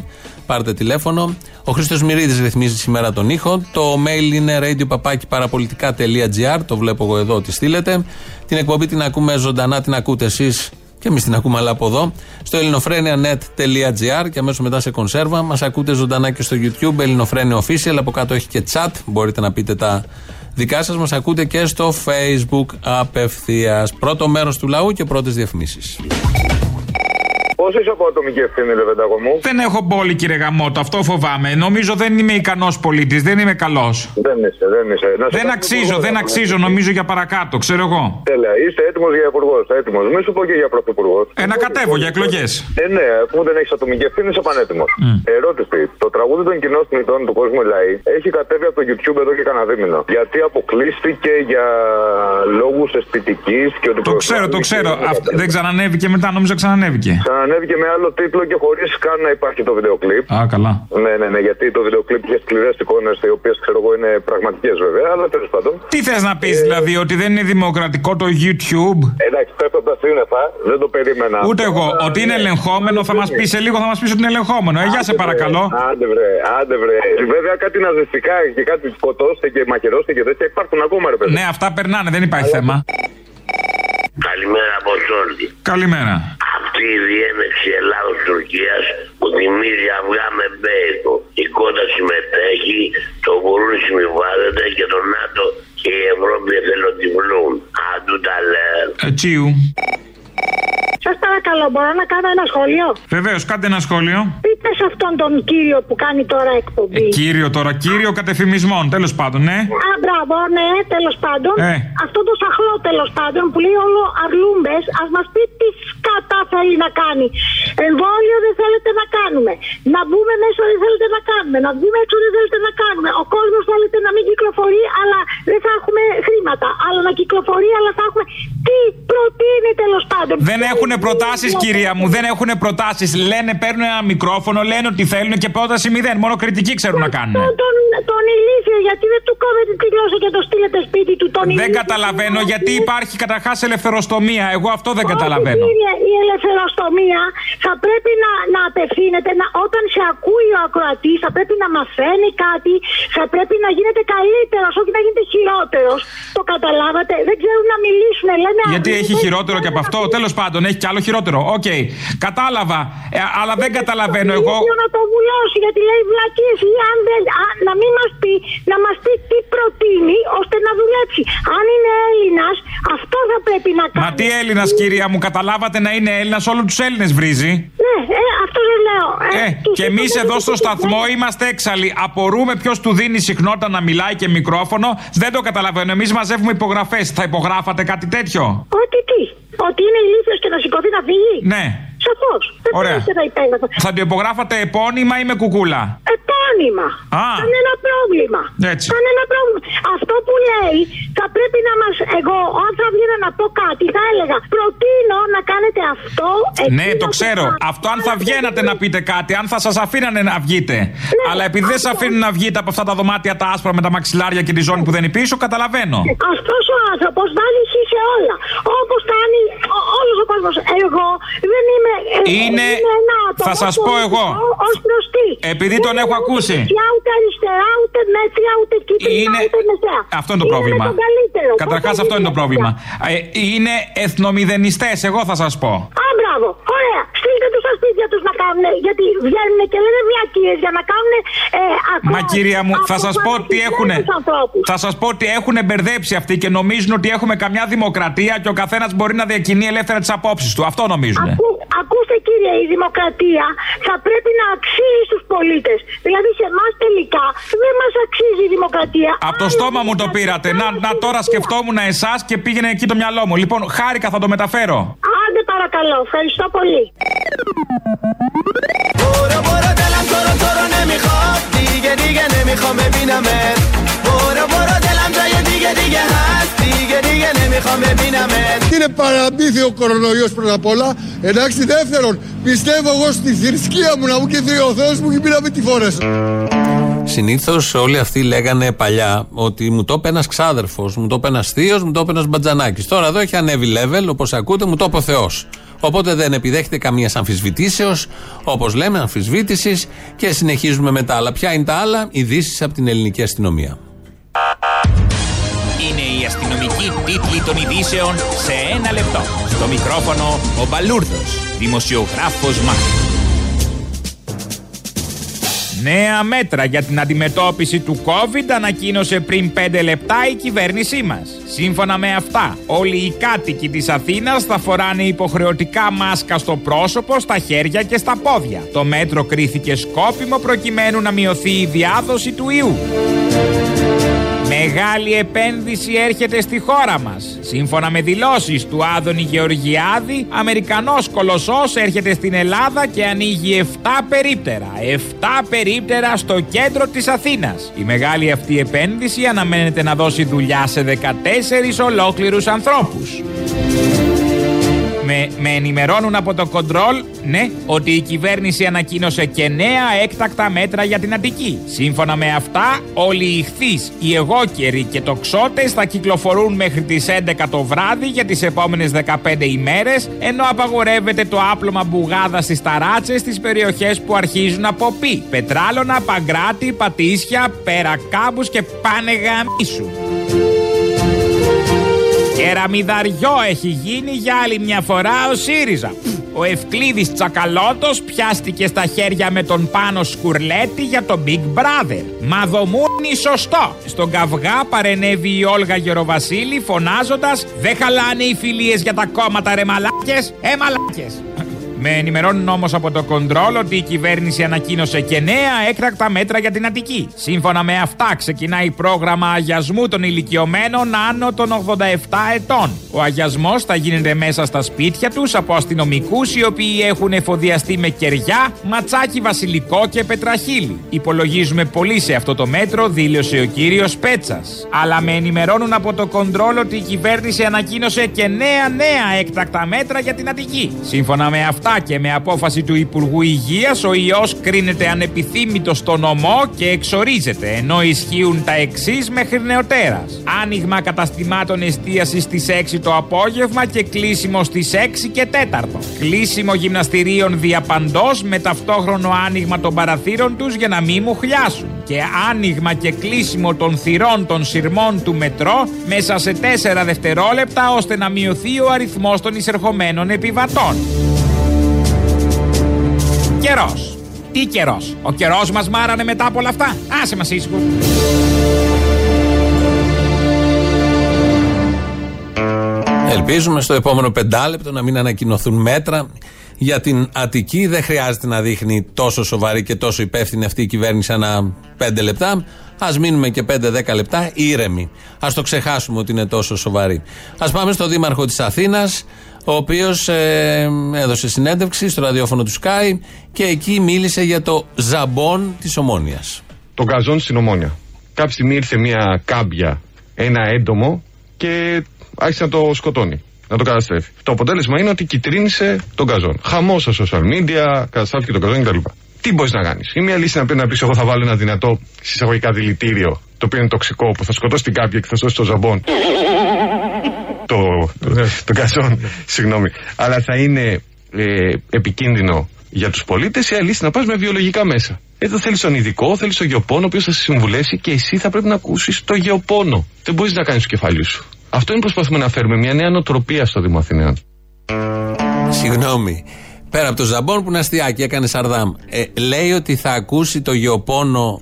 Πάρτε τηλέφωνο. Ο Χρήστος Μυρίδης ρυθμίζει σήμερα τον ήχο. Το mail είναι radio.parapolitica.gr. Το βλέπω εγώ εδώ ότι στείλετε. Την εκπομπή την ακούμε ζωντανά, την ακούτε εσείς και εμείς την ακούμε, αλλά από εδώ. Στο ελληνοφρένια.net.gr και αμέσως μετά σε κονσέρβα. Μας ακούτε ζωντανά και στο YouTube, Ελληνοφρένια Official. Από κάτω έχει και chat. Μπορείτε να πείτε τα δικά σας. Μας ακούτε και στο Facebook απευθείας. Πρώτο μέρος του λαού και πρώτες διαφημίσεις. Πόσο είσαι από ατομική ευθύνη, Λεβεντάκο μου. Δεν έχω πόλη, κύριε Γαμότο, αυτό φοβάμαι. Νομίζω δεν είμαι ικανός πολίτης, δεν είμαι καλός. Δεν είσαι, δεν είσαι. Να σε Δεν κάνω αξίζω, υπουργός, δεν να αξίζω, πούμε. νομίζω για παρακάτω, ξέρω εγώ. Τέλεια, είσαι έτοιμος για υπουργός. Έτοιμος. Μην σου πω και για πρωθυπουργός. Ε, να κατέβω για εκλογές. Ε, ναι, αφού δεν έχεις ατομική ευθύνη, είσαι πανέτοιμος. Ερώτηση. Το τραγούδι των κοινών θνητών του κόσμου Λαή έχει κατέβει από το YouTube εδώ και κανένα δίμηνο. Γιατί αποκλείστηκε για λόγους αισθητικής και ότι. Το ξέρω, το ξέρω. Αυ- δεν ξανανέβηκε μετά, νόμιζα ξανανέβηκε. Ξανανέβηκε με άλλο τίτλο και χωρίς καν να υπάρχει το βίντεο κλιπ. Α, καλά. Ναι, ναι, ναι, γιατί το βίντεο κλιπ είχε σκληρές εικόνες, οι οποίες ξέρω εγώ είναι πραγματικές βέβαια, αλλά τέλος πάντων. Τι θες να πεις, δηλαδή, ότι δεν είναι δημοκρατικό το YouTube; Εντάξει, πέφτοντας σύννεφα, δεν το περίμενα. Ούτε εγώ. Ότι είναι ελεγχόμενο, θα μας πεις σε λίγο, θα μας πεις ότι είναι ελεγχόμενο. Ε, γεια σε παρακαλώ. Άντε βρε, άντε βρε. Βέβαια κάτι ναζιστικά και κάτι σκοτώστε και μαχαιρώστε και τέτοια υπάρχουν ακόμα ρε παιδί. Ναι, αυτά περνάνε, δεν υπάρχει θέμα. Καλημέρα από όλη. Καλημέρα. Αυτή η διένεξη Ελλάδος-Τουρκίας που θυμίζει αυγά με μπέικο. Η κότα συμμετέχει, το γουρούν συμβιβάζεται και το ΝΑΤΟ και η Ευρώπη εθελοτυφλούν. Αντού τα λέω. Ε, τσίου. Σας παρακαλώ, μπορώ να κάνω ένα σχόλιο; Βεβαίως, κάντε ένα σχόλιο. Πείτε σε αυτόν τον κύριο που κάνει τώρα εκπομπή. Ε, Κύριο τώρα, κύριο κατεφημισμών, τέλος πάντων, ναι. Α, μπράβο, ναι, τέλος πάντων. Ε. Αυτό το σαχλό τέλος πάντων που λέει όλο αρλούμπες, ας μας πει τις σκατά θέλει να κάνει. Εμβόλιο δεν θέλετε να κάνουμε. Να μπούμε μέσα δεν θέλετε να κάνουμε. Να βγούμε έξω δεν θέλετε να κάνουμε. Ο κόσμος θέλετε να μην κυκλοφορεί, αλλά δεν θα έχουμε χρήματα. Αλλά να κυκλοφορεί, αλλά θα έχουμε. Τι προτείνει γίνει τέλος πάντων; Δεν έχουν προτάσεις, κυρία μου, δεν έχουν προτάσεις. Λένε, παίρνουν ένα μικρόφωνο, λένε ότι θέλουν και πρόταση μηδέν. Μόνο κριτική ξέρουν να κάνουν. Τον, τον, τον ηλίθιο, γιατί δεν του κόβετε τη γλώσσα και το στείλετε σπίτι του. Τον Δεν ηλίθιο. καταλαβαίνω γιατί υπάρχει καταρχάς ελευθεροστομία. Εγώ αυτό δεν καταλαβαίνω. Κύριε, η ελευθεροστομία θα πρέπει να, να απευθύνεται, να, όταν σε ακούει ο ακροατής, θα πρέπει να μαθαίνει κάτι, θα πρέπει να γίνεται καλύτερος, όχι να γίνεται χειρότερος. Το καταλάβατε, δεν ξέρουν να μιλήσουν, λένε Γιατί έχει χειρότερο και από αυτό; Τέλος πάντων, έχει κι άλλο χειρότερο. Οκ. Κατάλαβα. Ε, αλλά δεν καταλαβαίνω εγώ. ίδιο να το βουλώσει, γιατί λέει βλακείες ή αν δεν, α, να μην μας πει, να μας πει τι προτείνει ώστε να δουλέψει. Αν είναι Έλληνας, αυτό θα πρέπει να κάνει. Μα τι Έλληνας, κυρία μου, καταλάβατε να είναι Έλληνας, όλους τους Έλληνες βρίζει. Ναι, ε, αυτό δεν λέω. Ε, και εμείς εδώ στο σταθμό είμαστε έξαλλοι. Απορούμε ποιος του δίνει συχνότητα να μιλάει και μικρόφωνο. Δεν το καταλαβαίνω. Εμείς μαζεύουμε υπογραφές. Θα υπογράφατε κάτι τέτοιο; Ότι τι, ότι είναι ηλίθιος και να σηκωθεί να φύγει. Ναι. Σαφώς. Δεν Ωραία. πρέπει να υπέγραφα. Θα το υπογράφατε επώνυμα ή με κουκούλα; Επώνυμα. Α. Κανένα πρόβλημα. Έτσι. Κανένα πρόβλημα. Αυτό που λέει θα πρέπει να μα. Εγώ, αν θα βγαίνα να πω κάτι, θα έλεγα προτείνω να κάνετε αυτό. Ναι, εκείνο το και ξέρω. αυτό. Αυτό αν θα βγαίνατε να πείτε κάτι, αν θα σας αφήνανε να βγείτε. Αλλά επειδή δεν σας αφήνουν να βγείτε από αυτά τα δωμάτια τα άσπρα με τα μαξιλάρια και τη ζώνη που δεν είναι πίσω, καταλαβαίνω. Αυτός ο άνθρωπος βάζει ισχύ σε όλα. Όπως κάνει όλος ο κόσμος. Εγώ δεν είμαι. εγώ Είναι- είμαι ένα άτομο θα σας πω εγώ. Ω προς τι. Επειδή τον Δεν έχω είμαι ακούσει. Ούτε δεξιά, ούτε αριστερά, ούτε μέτρια, ούτε κίτρινα, Είναι- ούτε μεσαία. Αυτό είναι το πρόβλημα. το καλύτερο. Καταρχάς, Πώς αυτό είναι το γίνεται πρόβλημα. Ε, είναι εθνομηδενιστές, εγώ θα σας πω. Α, μπράβο. Ωραία. Στείλτε τους στα σπίτια τους να κάνουν. Γιατί βγαίνουν και λένε βλακίε για να κάνουν. Ε, ακόμα, Μα κυρία μου, θα σας πω ότι έχουν. ανθρώπους. Θα σας πω ότι έχουν μπερδέψει αυτοί και νομίζουν ότι έχουμε καμιά δημοκρατία και ο καθένας μπορεί να διακινεί ελεύθερα τις απόψεις του. Αυτό νομίζουν. Ακού, ακούστε κύριε, η δημοκρατία θα πρέπει να αξίζει στους πολίτες. Δηλαδή σε εμάς τελικά δεν μας αξίζει η δημοκρατία. Από το στόμα μου το πήρατε. Να, να τώρα σκεφτόμουν εσά και πήγαινε εκεί το μυαλό μου. Λοιπόν, χάρηκα, θα το μεταφέρω. Άντε παρακαλώ, ευχαριστώ πολύ. برو برو دلم تو رو تو رو نمیخواد دیگه دیگه نمیخوام ببینمت برو برو دلم جای دیگه دیگه هست دیگه دیگه نمیخوام ببینمت Είναι παραμύθι ο κορονοϊός πρώτα απ' όλα. Εντάξει, δεύτερον, πιστεύω εγώ στη θρησκεία μου να μου και ο Θεός μου και μην να μην τη φόρεσα. Συνήθως όλοι αυτοί λέγανε παλιά ότι μου το είπε ένας ξάδερφος, μου το είπε ένας θείος, μου το είπε ένας μπατζανάκης. Τώρα εδώ έχει ανέβει level, όπως ακούτε, μου το είπε ο Θεός. Οπότε δεν επιδέχεται καμίας αμφισβητήσεως, όπως λέμε, αμφισβήτησης και συνεχίζουμε με τα άλλα. Ποια είναι τα άλλα, ειδήσεις από την ελληνική αστυνομία. Είναι η αστυνομική τίτλη των ειδήσεων σε ένα λεπτό. Στο μικρόφωνο ο Μπαλούρδος, δημοσιογράφος Μάρκος. Νέα μέτρα για την αντιμετώπιση του COVID ανακοίνωσε πριν 5 λεπτά η κυβέρνησή μας. Σύμφωνα με αυτά, όλοι οι κάτοικοι της Αθήνας θα φοράνε υποχρεωτικά μάσκα στο πρόσωπο, στα χέρια και στα πόδια. Το μέτρο κρίθηκε σκόπιμο προκειμένου να μειωθεί η διάδοση του ιού. Μεγάλη επένδυση έρχεται στη χώρα μας. Σύμφωνα με δηλώσεις του Άδωνη Γεωργιάδη, Αμερικανός κολοσσός έρχεται στην Ελλάδα και ανοίγει 7 περίπτερα. 7 περίπτερα στο κέντρο της Αθήνας. Η μεγάλη αυτή επένδυση αναμένεται να δώσει δουλειά σε 14 ολόκληρους ανθρώπους. Με, με ενημερώνουν από το κοντρόλ, ναι, ότι η κυβέρνηση ανακοίνωσε και νέα έκτακτα μέτρα για την Αττική. Σύμφωνα με αυτά, όλοι οι ηχθείς, οι εγώκεροι και τοξότες θα κυκλοφορούν μέχρι τις 11 το βράδυ για τις επόμενες 15 ημέρες, ενώ απαγορεύεται το άπλωμα μπουγάδας στις ταράτσες στις περιοχές που αρχίζουν από πι. Πετράλωνα, Παγκράτη, Πατήσια, Περακάμπους και πάνε γαμίσου. Κεραμιδαριό έχει γίνει για άλλη μια φορά ο ΣΥΡΙΖΑ. Ο Ευκλήδης Τσακαλώτος πιάστηκε στα χέρια με τον Πάνο Σκουρλέτη για το Big Brother. Μα δομούνι σωστό. Στον καυγά παρενέβη η Όλγα Γεροβασίλη φωνάζοντας «Δεν χαλάνε οι φιλίες για τα κόμματα ρε μαλάκες, ε μαλάκες». Με ενημερώνουν όμως από το κοντρόλ ότι η κυβέρνηση ανακοίνωσε και νέα έκτακτα μέτρα για την Αττική. Σύμφωνα με αυτά, ξεκινάει πρόγραμμα αγιασμού των ηλικιωμένων άνω των 87 ετών. Ο αγιασμός θα γίνεται μέσα στα σπίτια τους από αστυνομικούς οι οποίοι έχουν εφοδιαστεί με κεριά, ματσάκι βασιλικό και πετραχίλι. Υπολογίζουμε πολύ σε αυτό το μέτρο, δήλωσε ο κύριος Πέτσας. Αλλά με ενημερώνουν από το κοντρόλ ότι η κυβέρνηση ανακοίνωσε και νέα νέα έκτακτα μέτρα για την Αττική. Σύμφωνα με αυτά και με απόφαση του Υπουργού Υγείας, ο ιός κρίνεται ανεπιθύμητος στο νομό και εξορίζεται, ενώ ισχύουν τα εξής μέχρι νεοτέρας. Άνοιγμα καταστημάτων εστίασης στις 6 το απόγευμα και κλείσιμο στις 6 και 4. Κλείσιμο γυμναστηρίων διαπαντός με ταυτόχρονο άνοιγμα των παραθύρων τους για να μην μου χλιάσουν. Και άνοιγμα και κλείσιμο των θυρών των σειρμών του μετρό μέσα σε 4 δευτερόλεπτα ώστε να μειωθεί ο αριθμός των εισερχομένων επιβατών. Καιρός. Τι καιρός; Ο καιρός μας μάρανε μετά από όλα αυτά. Άσε μας ήσυχο. Ελπίζουμε στο επόμενο πεντάλεπτο να μην ανακοινωθούν μέτρα για την Αττική. Δεν χρειάζεται να δείχνει τόσο σοβαρή και τόσο υπεύθυνη αυτή η κυβέρνηση ανά πέντε λεπτά. Α μείνουμε και 5-10 λεπτά ήρεμοι. Α το ξεχάσουμε ότι είναι τόσο σοβαρή. Α πάμε στο Δήμαρχο της Αθήνας, ο οποίος ε, έδωσε συνέντευξη στο ραδιόφωνο του Sky και εκεί μίλησε για το ζαμπόν της Ομόνιας. Το γκαζόν στην Ομόνια. Κάποια στιγμή ήρθε μια κάμπια, ένα έντομο και άρχισε να το σκοτώνει. Να το καταστρέφει. Το αποτέλεσμα είναι ότι κυτρίνησε τον καζόν. Χαμός στα social media, καταστράφηκε τον καζόν κτλ. Τι μπορείς να κάνεις; Η μία λύση είναι να πεις: Εγώ θα βάλω ένα δυνατό συσσαγωγικά δηλητήριο, το οποίο είναι τοξικό, που θα σκοτώσει την κάμπια και θα σώσει το ζαμπόν. το, το, το καζόν, συγγνώμη. Αλλά θα είναι ε, επικίνδυνο για τους πολίτες, η άλλη λύση να πας με βιολογικά μέσα. Εδώ θέλεις τον ειδικό, θέλεις τον γεωπόνο, ο οποίος θα σε συμβουλέσει και εσύ θα πρέπει να ακούσεις το γεωπόνο. Δεν μπορείς να κάνεις το κεφάλι σου. Αυτό είναι που προσπαθούμε να φέρουμε, μια νέα νοοτροπία στο Δήμο Αθηναίων. Συγγνώμη. Πέρα από το Ζαμπόν που είναι αστιάκι, έκανε Σαρδάμ. Ε, λέει ότι θα ακούσει το γεωπόνο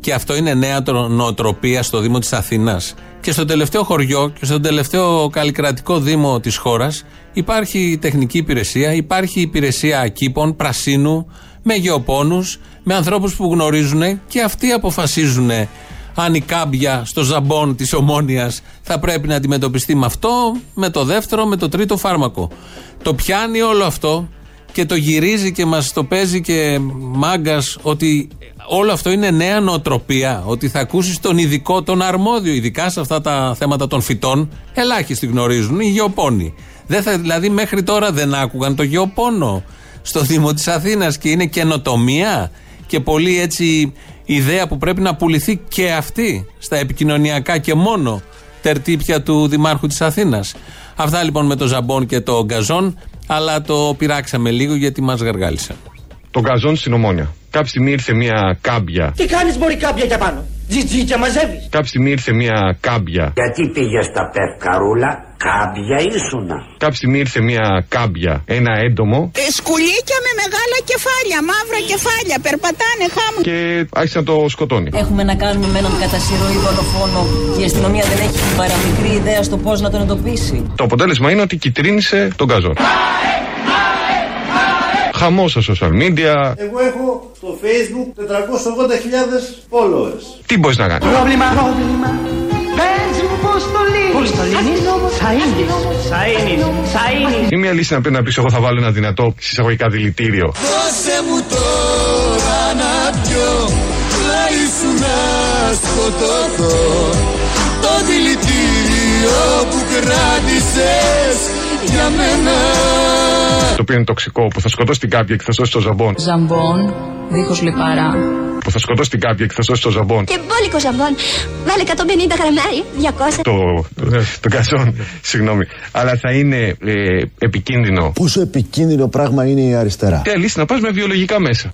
και αυτό είναι νέα τρο- νοοτροπία στο Δήμο της Αθήνας. Και στο τελευταίο χωριό και στον τελευταίο καλλικρατικό Δήμο της χώρας υπάρχει τεχνική υπηρεσία, υπάρχει υπηρεσία κήπων, πρασίνου, με γεωπόνους, με ανθρώπους που γνωρίζουν και αυτοί αποφασίζουν αν η κάμπια στο ζαμπόν της ομόνοια θα πρέπει να αντιμετωπιστεί με αυτό, με το δεύτερο, με το τρίτο φάρμακο. Το πιάνει όλο αυτό και το γυρίζει και μας το παίζει και μάγκας ότι όλο αυτό είναι νέα νοοτροπία. Ότι θα ακούσεις τον ειδικό, τον αρμόδιο, ειδικά σε αυτά τα θέματα των φυτών. Ελάχιστοι γνωρίζουν, οι γεωπόνοι. Δεν θα, δηλαδή μέχρι τώρα δεν άκουγαν το γεωπόνο στο Δήμο της Αθήνας και είναι καινοτομία και πολύ έτσι ιδέα που πρέπει να πουληθεί και αυτή στα επικοινωνιακά και μόνο τερτύπια του Δημάρχου της Αθήνας. Αυτά λοιπόν με το Ζαμπόν και το Γκαζόν, αλλά το πειράξαμε λίγο γιατί μας γαργάλισε. Το γκαζόν στην Ομόνια. Κάποια στιγμή ήρθε μια κάμπια. Τι κάνεις μπορεί κάποια για πάνω. Τζιτζίτια μαζεύεις. Κάποια στιγμή ήρθε μια κάμπια. Γιατί πήγες στα πευκαρούλα, κάμπια ήσουνα. Κάποια στιγμή ήρθε μια κάμπια, ένα έντομο Ε, Σκουλίκια με μεγάλα κεφάλια, μαύρα κεφάλια, περπατάνε χάμου. και άρχισε να το σκοτώνει. Έχουμε να κάνουμε με έναν κατασυρωή δολοφόνο και η αστυνομία δεν έχει την παραμικρή ιδέα στο πώς να τον εντοπίσει. Το αποτέλεσμα είναι ότι κυτρίνησε τον γκαζόν. Χαμός στα social media. Εγώ έχω στο facebook 480.000 followers. Τι μπορείς να κάνεις; Πρόβλημα, πρόβλημα. Πες μου πώς το λύνεις. Πώς το λύνεις; Σαΐνης. Σαΐνης. Σαΐνης. Η μία λύση είναι να πεις: Εγώ θα βάλω ένα δυνατό συσσαγωγικά δηλητήριο. Δώσε μου τώρα να πιω Πλάι σου να σκοτωθώ Το δηλητήριο που κράτησες για μένα Το οποίο είναι τοξικό, που θα σκοτώσει την κάμπια και θα σώσει το ζαμπόν. Ζαμπόν, δίχως λιπαρά. Που θα σκοτώσει την κάμπια και θα σώσει το ζαμπόν. Και μπόλικο ζαμπόν. Βάλε 150 γραμμάρια, 200. Το, το, το γκαζόν, συγγνώμη. Αλλά θα είναι ε, επικίνδυνο. Πόσο επικίνδυνο πράγμα είναι η αριστερά. Και λύση να πας με βιολογικά μέσα.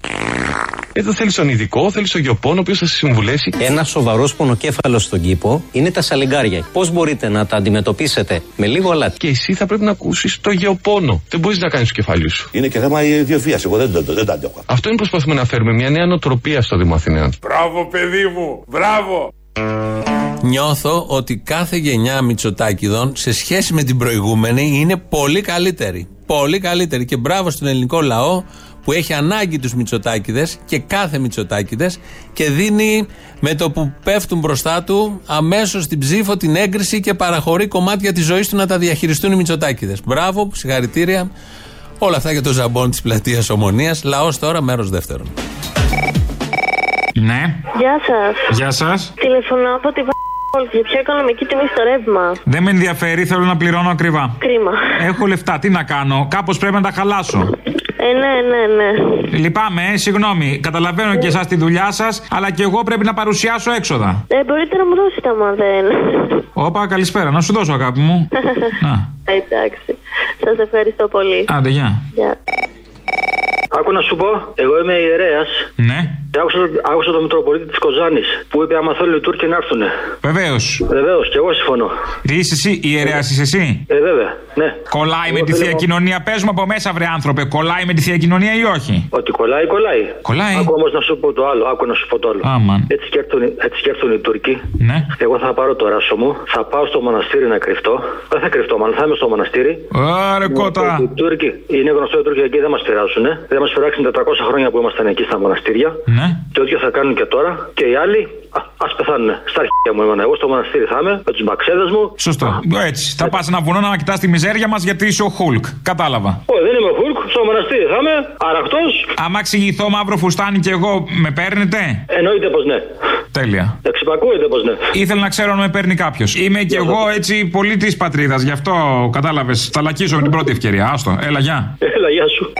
Εδώ θέλεις τον ειδικό, θέλεις τον γεωπόνο, ο οποίος θα σε συμβουλέσει. Ένα σοβαρό πονοκέφαλο στον κήπο είναι τα σαλιγκάρια. Πώς μπορείτε να τα αντιμετωπίσετε; Με λίγο αλάτι. Και εσύ θα πρέπει να ακούσεις το γεωπόνο. Δεν μπορείς να κάνεις το κεφάλι σου. Είναι και θέμα ιδιοφία. Εγώ δεν, δεν, δεν τα αντέχω. Αυτό είναι που προσπαθούμε να φέρουμε, μια νέα νοοτροπία στο Δήμο Αθηναίων. Μπράβο, παιδί μου. Μπράβο. Νιώθω ότι κάθε γενιά Μητσοτάκηδων σε σχέση με την προηγούμενη είναι πολύ καλύτερη. Πολύ καλύτερη. Και μπράβο στον ελληνικό λαό που έχει ανάγκη τους Μητσοτάκηδες και κάθε Μητσοτάκηδες και δίνει με το που πέφτουν μπροστά του αμέσως την ψήφο, την έγκριση και παραχωρεί κομμάτια της ζωής του να τα διαχειριστούν οι Μητσοτάκηδες. Μπράβο, συγχαρητήρια. Όλα αυτά για το ζαμπόν της πλατείας Ομονίας. Λαός τώρα, μέρος δεύτερον. Ναι. Γεια σας. Γεια σας. Τηλεφωνώ από τη Β***όλη. Για ποια οικονομική τιμή στο ρεύμα. Δεν με ενδιαφέρει, θέλω να πληρώνω ακριβά. Κρίμα. Έχω λεφτά, τι να κάνω. Κάπως πρέπει να τα χαλάσω. Ε, ναι, ναι, ναι. Λυπάμαι, ε, συγγνώμη. Καταλαβαίνω και εσάς τη δουλειά σας, αλλά και εγώ πρέπει να παρουσιάσω έξοδα. Ε, μπορείτε να μου δώσετε άμα δεν. Όπα, καλησπέρα. Να σου δώσω, αγάπη μου. Να. Εντάξει. Σας ευχαριστώ πολύ. Άντε, γεια. Γεια. Άκου να σου πω, εγώ είμαι ιερέας. Ναι. Και άκουσα, άκουσα τον Μητροπολίτη της Κοζάνης που είπε: Άμα θέλουν οι Τούρκοι να έρθουν. Βεβαίως. Βεβαίως, και εγώ συμφωνώ. Είσαι εσύ, ιερέας είσαι εσύ; Ε, βέβαια, ναι. Κολλάει με Εγώ τη θέλω- θεία κοινωνία; Πες μου από μέσα, βρε άνθρωπε, κολλάει με τη θεία κοινωνία ή όχι; Ότι κολλάει, κολλάει. Κολλάει. Άκου όμως να σου πω το άλλο. Άκου να σου πω το άλλο. Άμαν. Έτσι σκέφτονται, έτσι σκέφτονται οι Τούρκοι. Ναι. Εγώ θα πάρω το ράσο μου, θα πάω στο μοναστήρι να κρυφτώ. Δεν θα κρυφτώ, μάλλον θα είμαι στο μοναστήρι. Άρε κότα. Οι Τούρκοι, είναι γνωστό οι Τούρκοι εκεί δεν μας πειράζουν. Δεν μας πειράξουν 400 χρόνια που ήμασταν εκεί στα μοναστήρια. Ναι. Το ίδιο θα κάνουν και τώρα. Και οι άλλοι, α πεθάνουν. Στα αρχαία μου εμένα. Εγώ στο μοναστήρι θα είμαι, με τους μπαξέδες μου. Σωστό. Έτσι. Θα πας ένα βουνό να κοιτάς τη μιζέρια μας γιατί είσαι ο Χουλκ. Κατάλαβα. Όχι, δεν είμαι Χουλκ, στο μοναστήρι θα είμαι, αραχτό. Άμα εξηγηθώ μαύρο φουστάνι και εγώ, με παίρνετε; Εννοείται πως ναι. Τέλεια. Εξυπακούεται πως ναι. Ήθελα να ξέρω αν με παίρνει κάποιος. Είμαι κι εγώ έτσι πολύ τη πατρίδας. Γι' αυτό κατάλαβες. Θα λακίσω με την πρώτη ευκαιρία. Άστο. Έλα, γεια. Έλα, γεια σου.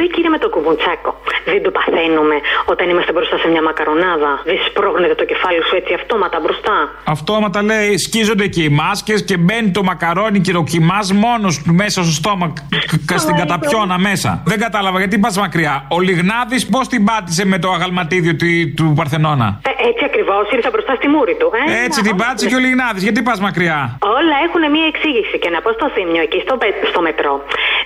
Αυτό κύριε με το κουβουντσάκο. Δεν το παθαίνουμε όταν είμαστε μπροστά σε μια μακαρονάδα. Δεν σπρώχνεται το κεφάλι σου έτσι αυτόματα μπροστά. Αυτόματα λέει σκίζονται και οι μάσκες και μπαίνει το μακαρόνι και το κοιμάς μόνος του μέσα στο στόμα. κ- κ- στην καταπιώνα μέσα. Δεν κατάλαβα γιατί πας μακριά. Ο Λιγνάδης πώς την πάτησε με το αγαλματίδιο του- του Παρθενώνα. Ε, έτσι ακριβώς ήρθα μπροστά στη μούρη του. Ε, Έτσι την πάτησε και ο Λιγνάδης. Γιατί πας μακριά; Όλα έχουν μία εξήγηση και να πω στο θύμιο εκεί στο, πε- στο μετρό.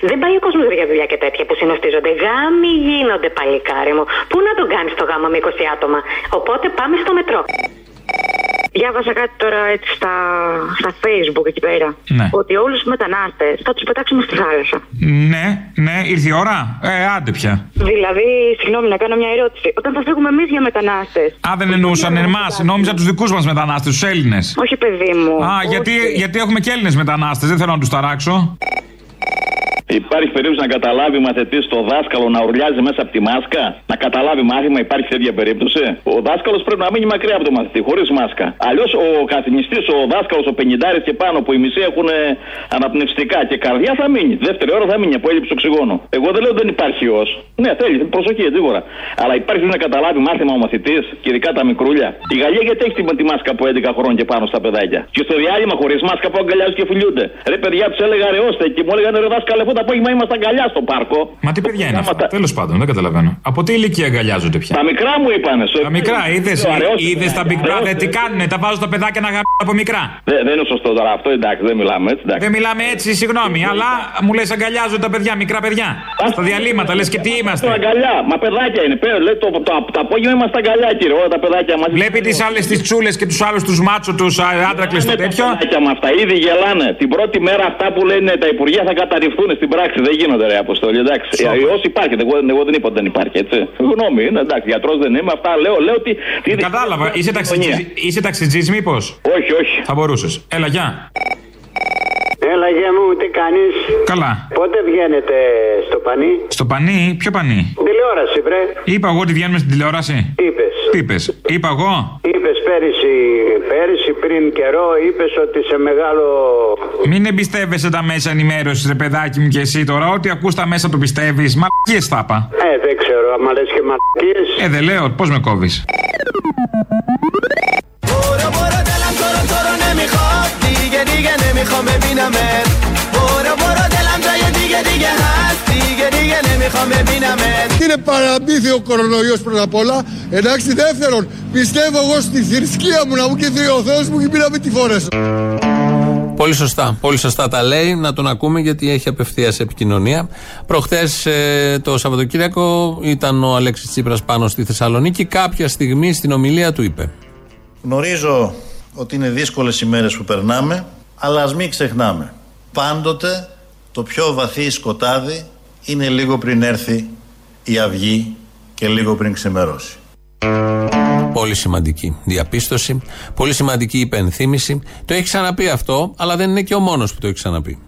Δεν πάει ο κόσμος για δουλειά και τέτοια που συνοστίζονται. Γάμοι γίνονται, παλικάρι μου. Πού να τον κάνεις το γάμο με 20 άτομα; Οπότε πάμε στο μετρό. Διάβασα κάτι τώρα έτσι στα, στα facebook εκεί πέρα. Ναι. Ότι όλους τους μετανάστες θα τους πετάξουμε στη θάλασσα. Ναι, ναι, ήρθε η ώρα. Ε, άντε πια. Δηλαδή, συγγνώμη να κάνω μια ερώτηση. Όταν θα φύγουμε εμείς για μετανάστες. Α, δεν εννοούσαν εμάς, νόμιζα τους δικούς μας μετανάστες, τους Έλληνες. Όχι, παιδί μου. Α, γιατί, γιατί έχουμε και Έλληνες μετανάστες, δεν θέλω να τους ταράξω. Υπάρχει περίπτωση να καταλάβει μαθητής το δάσκαλο να ουρλιάζει μέσα από τη μάσκα, να καταλάβει μάθημα, υπάρχει τέτοια περίπτωση; Ο δάσκαλος πρέπει να μείνει μακριά από το μαθητή, χωρίς μάσκα. Αλλιώς ο καθηγητή, ο δάσκαλος, ο 50 και πάνω που οι μισοί έχουν ε, αναπνευστικά και καρδιά θα μείνει. Δεύτερη ώρα θα μείνει από έλλειψη οξυγόνου. Εγώ δεν λέω ότι δεν υπάρχει ιός. Ναι, θέλει, προσοχή, σίγουρα. Αλλά υπάρχει να καταλάβει μάθημα ο μαθητής και ειδικά τα μικρούλια. Η Γαλλία γιατί έχει τη, τη μάσκα από 11 χρόνων και πάνω στα παιδάκια; Και στο διάλειμμα χωρίς μάσκα που αγκαλιάζουν και φιλιούνται. Ρε παιδιά τους έλεγα ρεώστε και μου έλεγαν ρε δάσκαλε αυτό το απόγευμα είμαστε αγκαλιά στο πάρκο. Μα τι παιδιά είναι αυτά. Τέλος πάντων, δεν καταλαβαίνω. Από τι ηλικία αγκαλιάζονται πια; Τα μικρά μου είπανε. Τα μικρά, είδε είδες τα Big Brother τι κάνουνε, τα βάζουν τα παιδάκια να γαμπ από μικρά. Δεν, δεν είναι σωστό τώρα αυτό, εντάξει, δεν μιλάμε έτσι. Εντάξει. Δεν μιλάμε έτσι, συγγνώμη, αλλά μου λες αγκαλιάζονται τα παιδιά, μικρά παιδιά. Στα διαλύματα λες και τι είμαστε. Αγκαλιά, μα παιδάκια είναι. Πέρα, λέει, το, το, το, το απόγευμα είμαστε αγκαλιά, κύριε. Όλα τα παιδάκια μαζί. Βλέπει τις άλλες τις τσούλες και τους άλλους τους μάτσο, τους άντρακλες το τέτοιο. Τα παιδάκια με αυτά ήδη γελάνε. Την πρώτη μέρα αυτά που λένε τα υπουργεία θα καταρριφθούν στην πράξη. Δεν γίνονται ρε αποστολή, εντάξει. Ιό υπάρχει, εγώ, εγώ δεν είπα ότι δεν υπάρχει, έτσι. Γνώμη είναι, εντάξει. Γιατρός δεν είμαι, αυτά λέω, λέω ότι. Κατάλαβα, είσαι ταξιτζή, είσαι ταξιτζής μήπως; Όχι, όχι. Θα μπορούσες. Έλα, γεια. Έλα γεια μου, τι κάνεις; Καλά. Πότε βγαίνετε στο πανί; Στο πανί, ποιο πανί; Τηλεόραση βρε Είπα εγώ ότι βγαίνουμε στην τηλεόραση. Είπες Τι είπες, είπα εγώ; Είπες πέρυσι, πέρυσι πριν καιρό είπες ότι σε μεγάλο Μην εμπιστεύεσαι τα μέσα ενημέρωσης, ρε παιδάκι μου και εσύ τώρα. Ό,τι ακούς τα μέσα το πιστεύεις. Μαλακίες θα είπα. Ε δεν ξέρω άμα λες και μαλακίες Ε, δεν λέω, πώς με κόβεις; برو برو دلم تو رو تو رو نمیخواد دیگه دیگه نمیخوام ببینمت برو برو دلم جای دیگه دیگه هست دیگه دیگه نمیخوام ببینمت Είναι παραμύθι ο κορονοϊός πρώτα απ' όλα. Εντάξει, δεύτερον, πιστεύω εγώ στη θρησκεία μου να μου κεντρεί ο Θεός μου και μην να με τη φορέσω. Πολύ σωστά. Πολύ σωστά τα λέει. Να τον ακούμε γιατί έχει απευθεία επικοινωνία. Προχθέ το Σαββατοκύριακο ήταν ο Αλέξη Τσίπρας πάνω στη Θεσσαλονίκη. Κάποια στιγμή στην ομιλία του είπε. Γνωρίζω ότι είναι δύσκολες οι μέρες που περνάμε, αλλά ας μην ξεχνάμε. Πάντοτε το πιο βαθύ σκοτάδι είναι λίγο πριν έρθει η αυγή και λίγο πριν ξεμερώσει. Πολύ σημαντική διαπίστωση. Πολύ σημαντική υπενθύμηση. Το έχει ξαναπεί αυτό, αλλά δεν είναι και ο μόνος που το έχει ξαναπεί.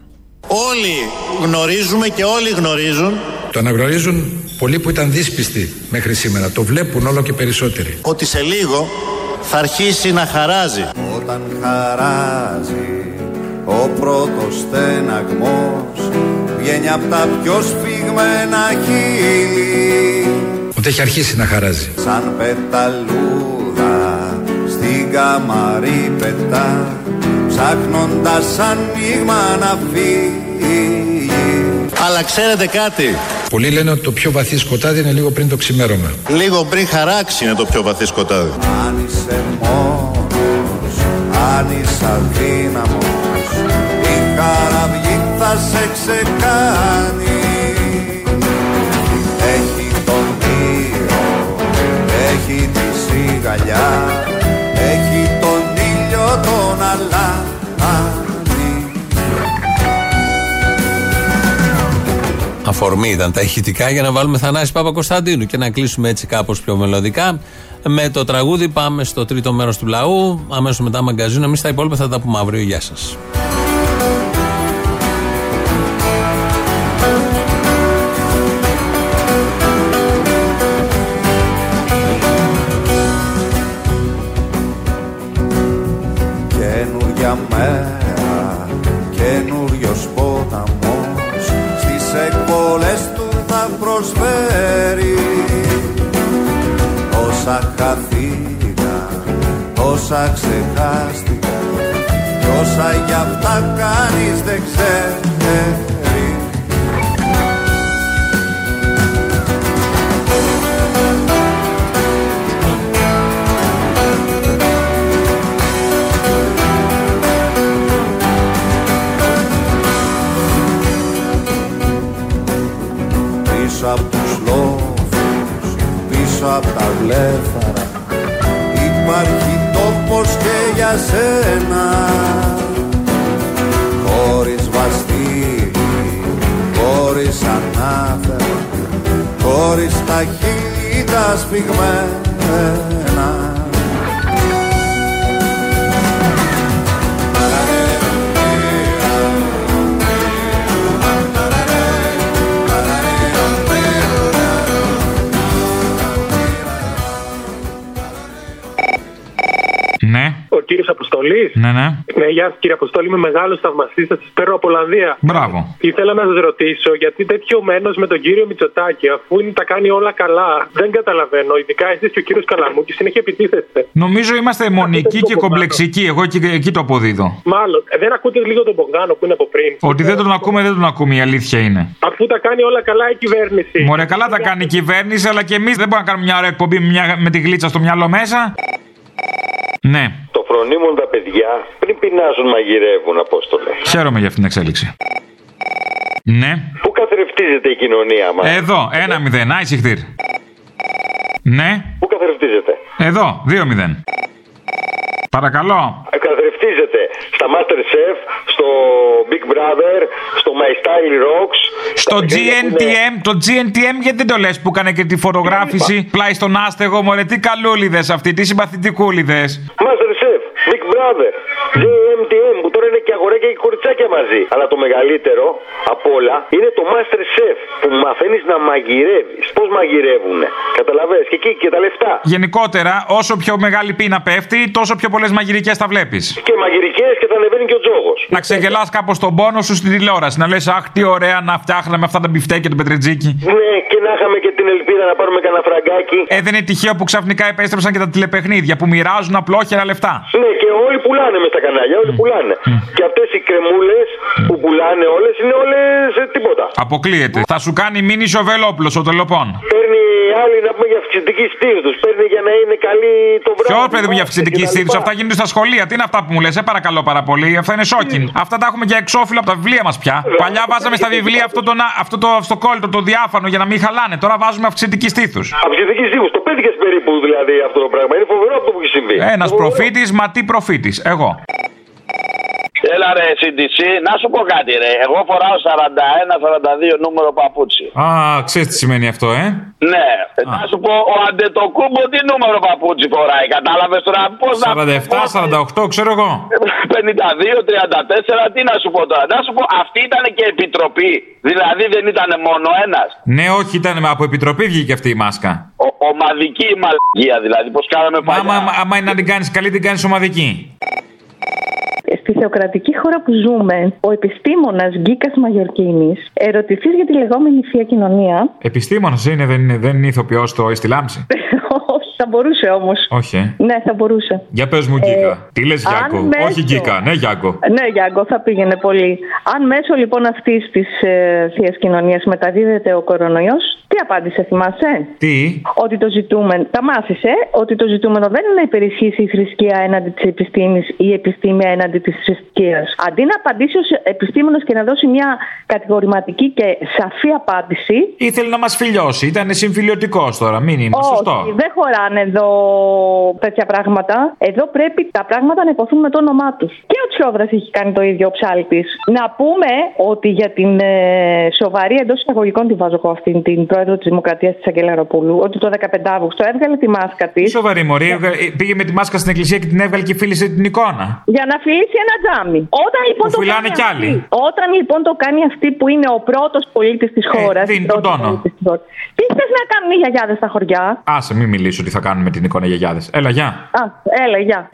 Όλοι γνωρίζουμε και όλοι γνωρίζουν Το αναγνωρίζουν πολλοί που ήταν δύσπιστοι μέχρι σήμερα. Το βλέπουν όλο και περισσότεροι. ότι σε λίγο θα αρχίσει να χαράζει. Όταν χαράζει ο πρώτος στεναγμός βγαίνει από τα πιο σφιγμένα χείλη Ότι έχει αρχίσει να χαράζει. σαν πεταλούδα στην καμαρή πετά ψάχνοντας ανοίγμα να φύγει Αλλά ξέρετε κάτι, Πολλοί λένε ότι το πιο βαθύ σκοτάδι είναι λίγο πριν το ξημέρωμα. λίγο πριν χαράξει είναι το πιο βαθύ σκοτάδι. Αν είσαι μόνος, αν είσαι αδύναμος η χαραυγή θα σε ξεκάνει Αφορμή ήταν τα ηχητικά για να βάλουμε Θανάση Παπα-Κωνσταντίνου και να κλείσουμε έτσι κάπως πιο μελωδικά. Με το τραγούδι πάμε στο τρίτο μέρος του λαού. Αμέσως μετά μαγκαζίνο. Εμείς τα υπόλοιπα θα τα πούμε αύριο. Γεια σας. Όσα ξεχάστηκαν Κι όσα για αυτά κανείς δεν ξέρει. Πίσω απ' τους λόφους, πίσω απ' τα βλέφαρα Υπάρχει τόπος και για σένα Χωρίς βαστήρι, χωρίς ανάφερα Χωρίς τα χείλη τα σφιγμένα Αποστολής. ναι, ναι. Ναι, γεια σας κύριε Αποστολή, είμαι μεγάλος θαυμαστής. Θα σας παίρνω από Ολλανδία. Μπράβο. Ήθελα να σας ρωτήσω γιατί τέτοιο μένος με τον κύριο Μητσοτάκη, αφού είναι, τα κάνει όλα καλά, δεν καταλαβαίνω. Ειδικά εσείς και ο κύριος Καλαμούκης συνέχεια επιτίθεστε. Νομίζω είμαστε μονικοί και κομπλεξικοί. Εγώ εκεί, εκεί το αποδίδω. Μάλλον, ε, δεν ακούτε λίγο τον Μπογδάνο που είναι από πριν; Ότι δεν τον ακούμε, δεν τον ακούμε, η αλήθεια είναι. Αφού τα κάνει όλα καλά η κυβέρνηση. Μωρέ, καλά τα κάνει η κυβέρνηση, αλλά και εμείς δεν μπορούμε να κάνουμε μια ωραία εκπομπή με, μια- με τη γλίτσα στο μυαλό μέσα. Ναι, Το φρονίμουν τα παιδιά πριν πεινάζουν μαγειρεύουν, Απόστολε. χαίρομαι για αυτήν την εξέλιξη. Ναι. Πού καθρεφτίζεται η κοινωνία μας; Εδώ, ένα μηδέν, άισιχτήρ. Ναι, Πού καθρεφτίζεται; εδώ, δύο μηδέν. Παρακαλώ. Ε, Καθρεφτίζεται στα Masterchef, στο Big Brother, στο My Style Rocks. Στο GNTM, το GNTM γιατί δεν το λες που έκανε και τη φωτογράφηση πλάι στον άστεγο, μωρέ τι καλούλιδες αυτοί, τι συμπαθητικούλιδες. Masterchef, Big Brother, JMTM αγοράκια και κοριτσάκια μαζί. Αλλά το μεγαλύτερο απ' όλα είναι το Masterchef που μαθαίνεις να μαγειρεύεις. Πώς μαγειρεύουν, καταλαβες; Και εκεί και τα λεφτά. Γενικότερα, όσο πιο μεγάλη πείνα πέφτει, τόσο πιο πολλές μαγειρικές θα βλέπεις. Και μαγειρικές και θα ανεβαίνει και ο τζόγος. Να ξεγελάς κάπως τον πόνο σου στην τηλεόραση. Να λες, Αχ, τι ωραία να φτιάχναμε αυτά τα μπιφτέ και το πετρετζίκι. Ναι, και να είχαμε και την ελπίδα να πάρουμε κανένα φραγκάκι. Ε, δεν είναι τυχαίο που ξαφνικά επέστρεψαν και τα τηλεπαιχνίδια που μοιράζουν απλόχερα λεφτά. Ναι, και όλοι πουλάνε μες στα κανάλια, όλοι πουλάνε. Και αυτές οι κρεμούλες που πουλάνε όλες είναι όλες τίποτα. Αποκλείεται. Θα σου κάνει μήνυ ο Βελόπουλος ο τελοπών. Παίρνει άλλη να πούμε για αυξητική στήθου. Παίρνει για να είναι καλή το βράδυ. Ποιο παιδί μου για αυξητική στήθου, αυτά γίνονται στα σχολεία. Τι είναι αυτά που μου λες, ε, παρακαλώ πάρα πολύ. Αυτά είναι σόκιν. Αυτά τα έχουμε για εξώφυλλο από τα βιβλία μας πια. Παλιά βάζαμε στα βιβλία αυτό το, να- αυτό το αυτοκόλλητο, το διάφανο για να μην χαλάνε. Τώρα βάζουμε αυξητική στήθου. Αυξητική στήθου. Το πέτυχες περίπου δηλαδή αυτό το πράγμα. Είναι φοβερό αυτό που έχει συμβεί. Ένας προφήτης, μα τι προφήτης. Εγώ. Έλα, Έλα ρε CDC, να σου πω κάτι ρε. Εγώ φοράω 41-42 νούμερο παπούτσι. Α, ξέρεις τι σημαίνει αυτό, ε; Ναι, να σου πω, ο Αντετοκούμπο τι νούμερο παπούτσι φοράει. Κατάλαβες τώρα; Πώς να. 47, 48, ξέρω εγώ. 52-34, τι να σου πω τώρα; Να σου πω, αυτή ήταν και επιτροπή. Δηλαδή δεν ήταν μόνο ένας. Ναι, όχι, ήταν από επιτροπή βγήκε αυτή η μάσκα. Ομαδική μαλακία δηλαδή, πώς κάναμε Μα παλιά. άμα, άμα είναι να την κάνεις καλή, την κάνεις ομαδική. Στη θεοκρατική χώρα που ζούμε, ο επιστήμονας Γκίκας Μαγιορκίνης, ερωτηθείς για τη λεγόμενη θεία κοινωνία. Επιστήμονας είναι, δεν είναι, δεν είναι ηθοποιός το στη λάμψη; Όχι, θα μπορούσε όμως. Όχι. ε. Ναι, θα μπορούσε. Για πες μου, Γκίκα. Τι λες, αν Γιάκο. μέσω- Όχι, Γκίκα, ναι, Γιάκο. Ναι, Γιάνγκο, θα πήγαινε πολύ. Αν μέσω λοιπόν αυτής της ε, θείας κοινωνίας μεταδίδεται ο κορονοϊός, τι απάντησε, θυμάσαι; Τι; Ότι το ζητούμενο, τα μάθησε, ότι το ζητούμενο δεν είναι να υπερισχύσει η θρησκεία έναντι της επιστήμης ή η επιστήμη έναντι της θρησκείας. Αντί να απαντήσει ως επιστήμονο και να δώσει μια κατηγορηματική και σαφή απάντηση. Ήθελε να μας φιλιώσει. Ήταν συμφιλιωτικός τώρα. Μην είναι Όχι, σωστό. δεν χωράνε εδώ τέτοια πράγματα. Εδώ πρέπει τα πράγματα να υποθούν με το όνομά τους. Και ο Τσιόδρας έχει κάνει το ίδιο ο ψάλτης. Να πούμε ότι για την ε, σοβαρή εντός εισαγωγικών τη βάζω εγώ αυτήν την πρόεδρο της Δημοκρατίας της Αγγελαροπούλου, ότι το 15 Αύγουστο έβγαλε τη μάσκα της. Τι σοβαρή μωρή, έβγα- ε, πήγε με τη μάσκα στην εκκλησία και την έβγαλε και φίλησε την εικόνα. Για να φιλήσει ένα τζάμι. Όταν λοιπόν, Που το φυλάνε κάνει κι αυτή- άλλοι. όταν λοιπόν το κάνει αυτή που είναι ο πρώτος πολίτης της χώρας. Ε, δίνει τον τόνο. Τι θε να κάνουν οι γιαγιάδες στα χωριά. Άσε, μην μιλήσω τι θα κάνουμε με την εικόνα γιαγιάδες. Έλα, γεια. Α, έλα, γεια.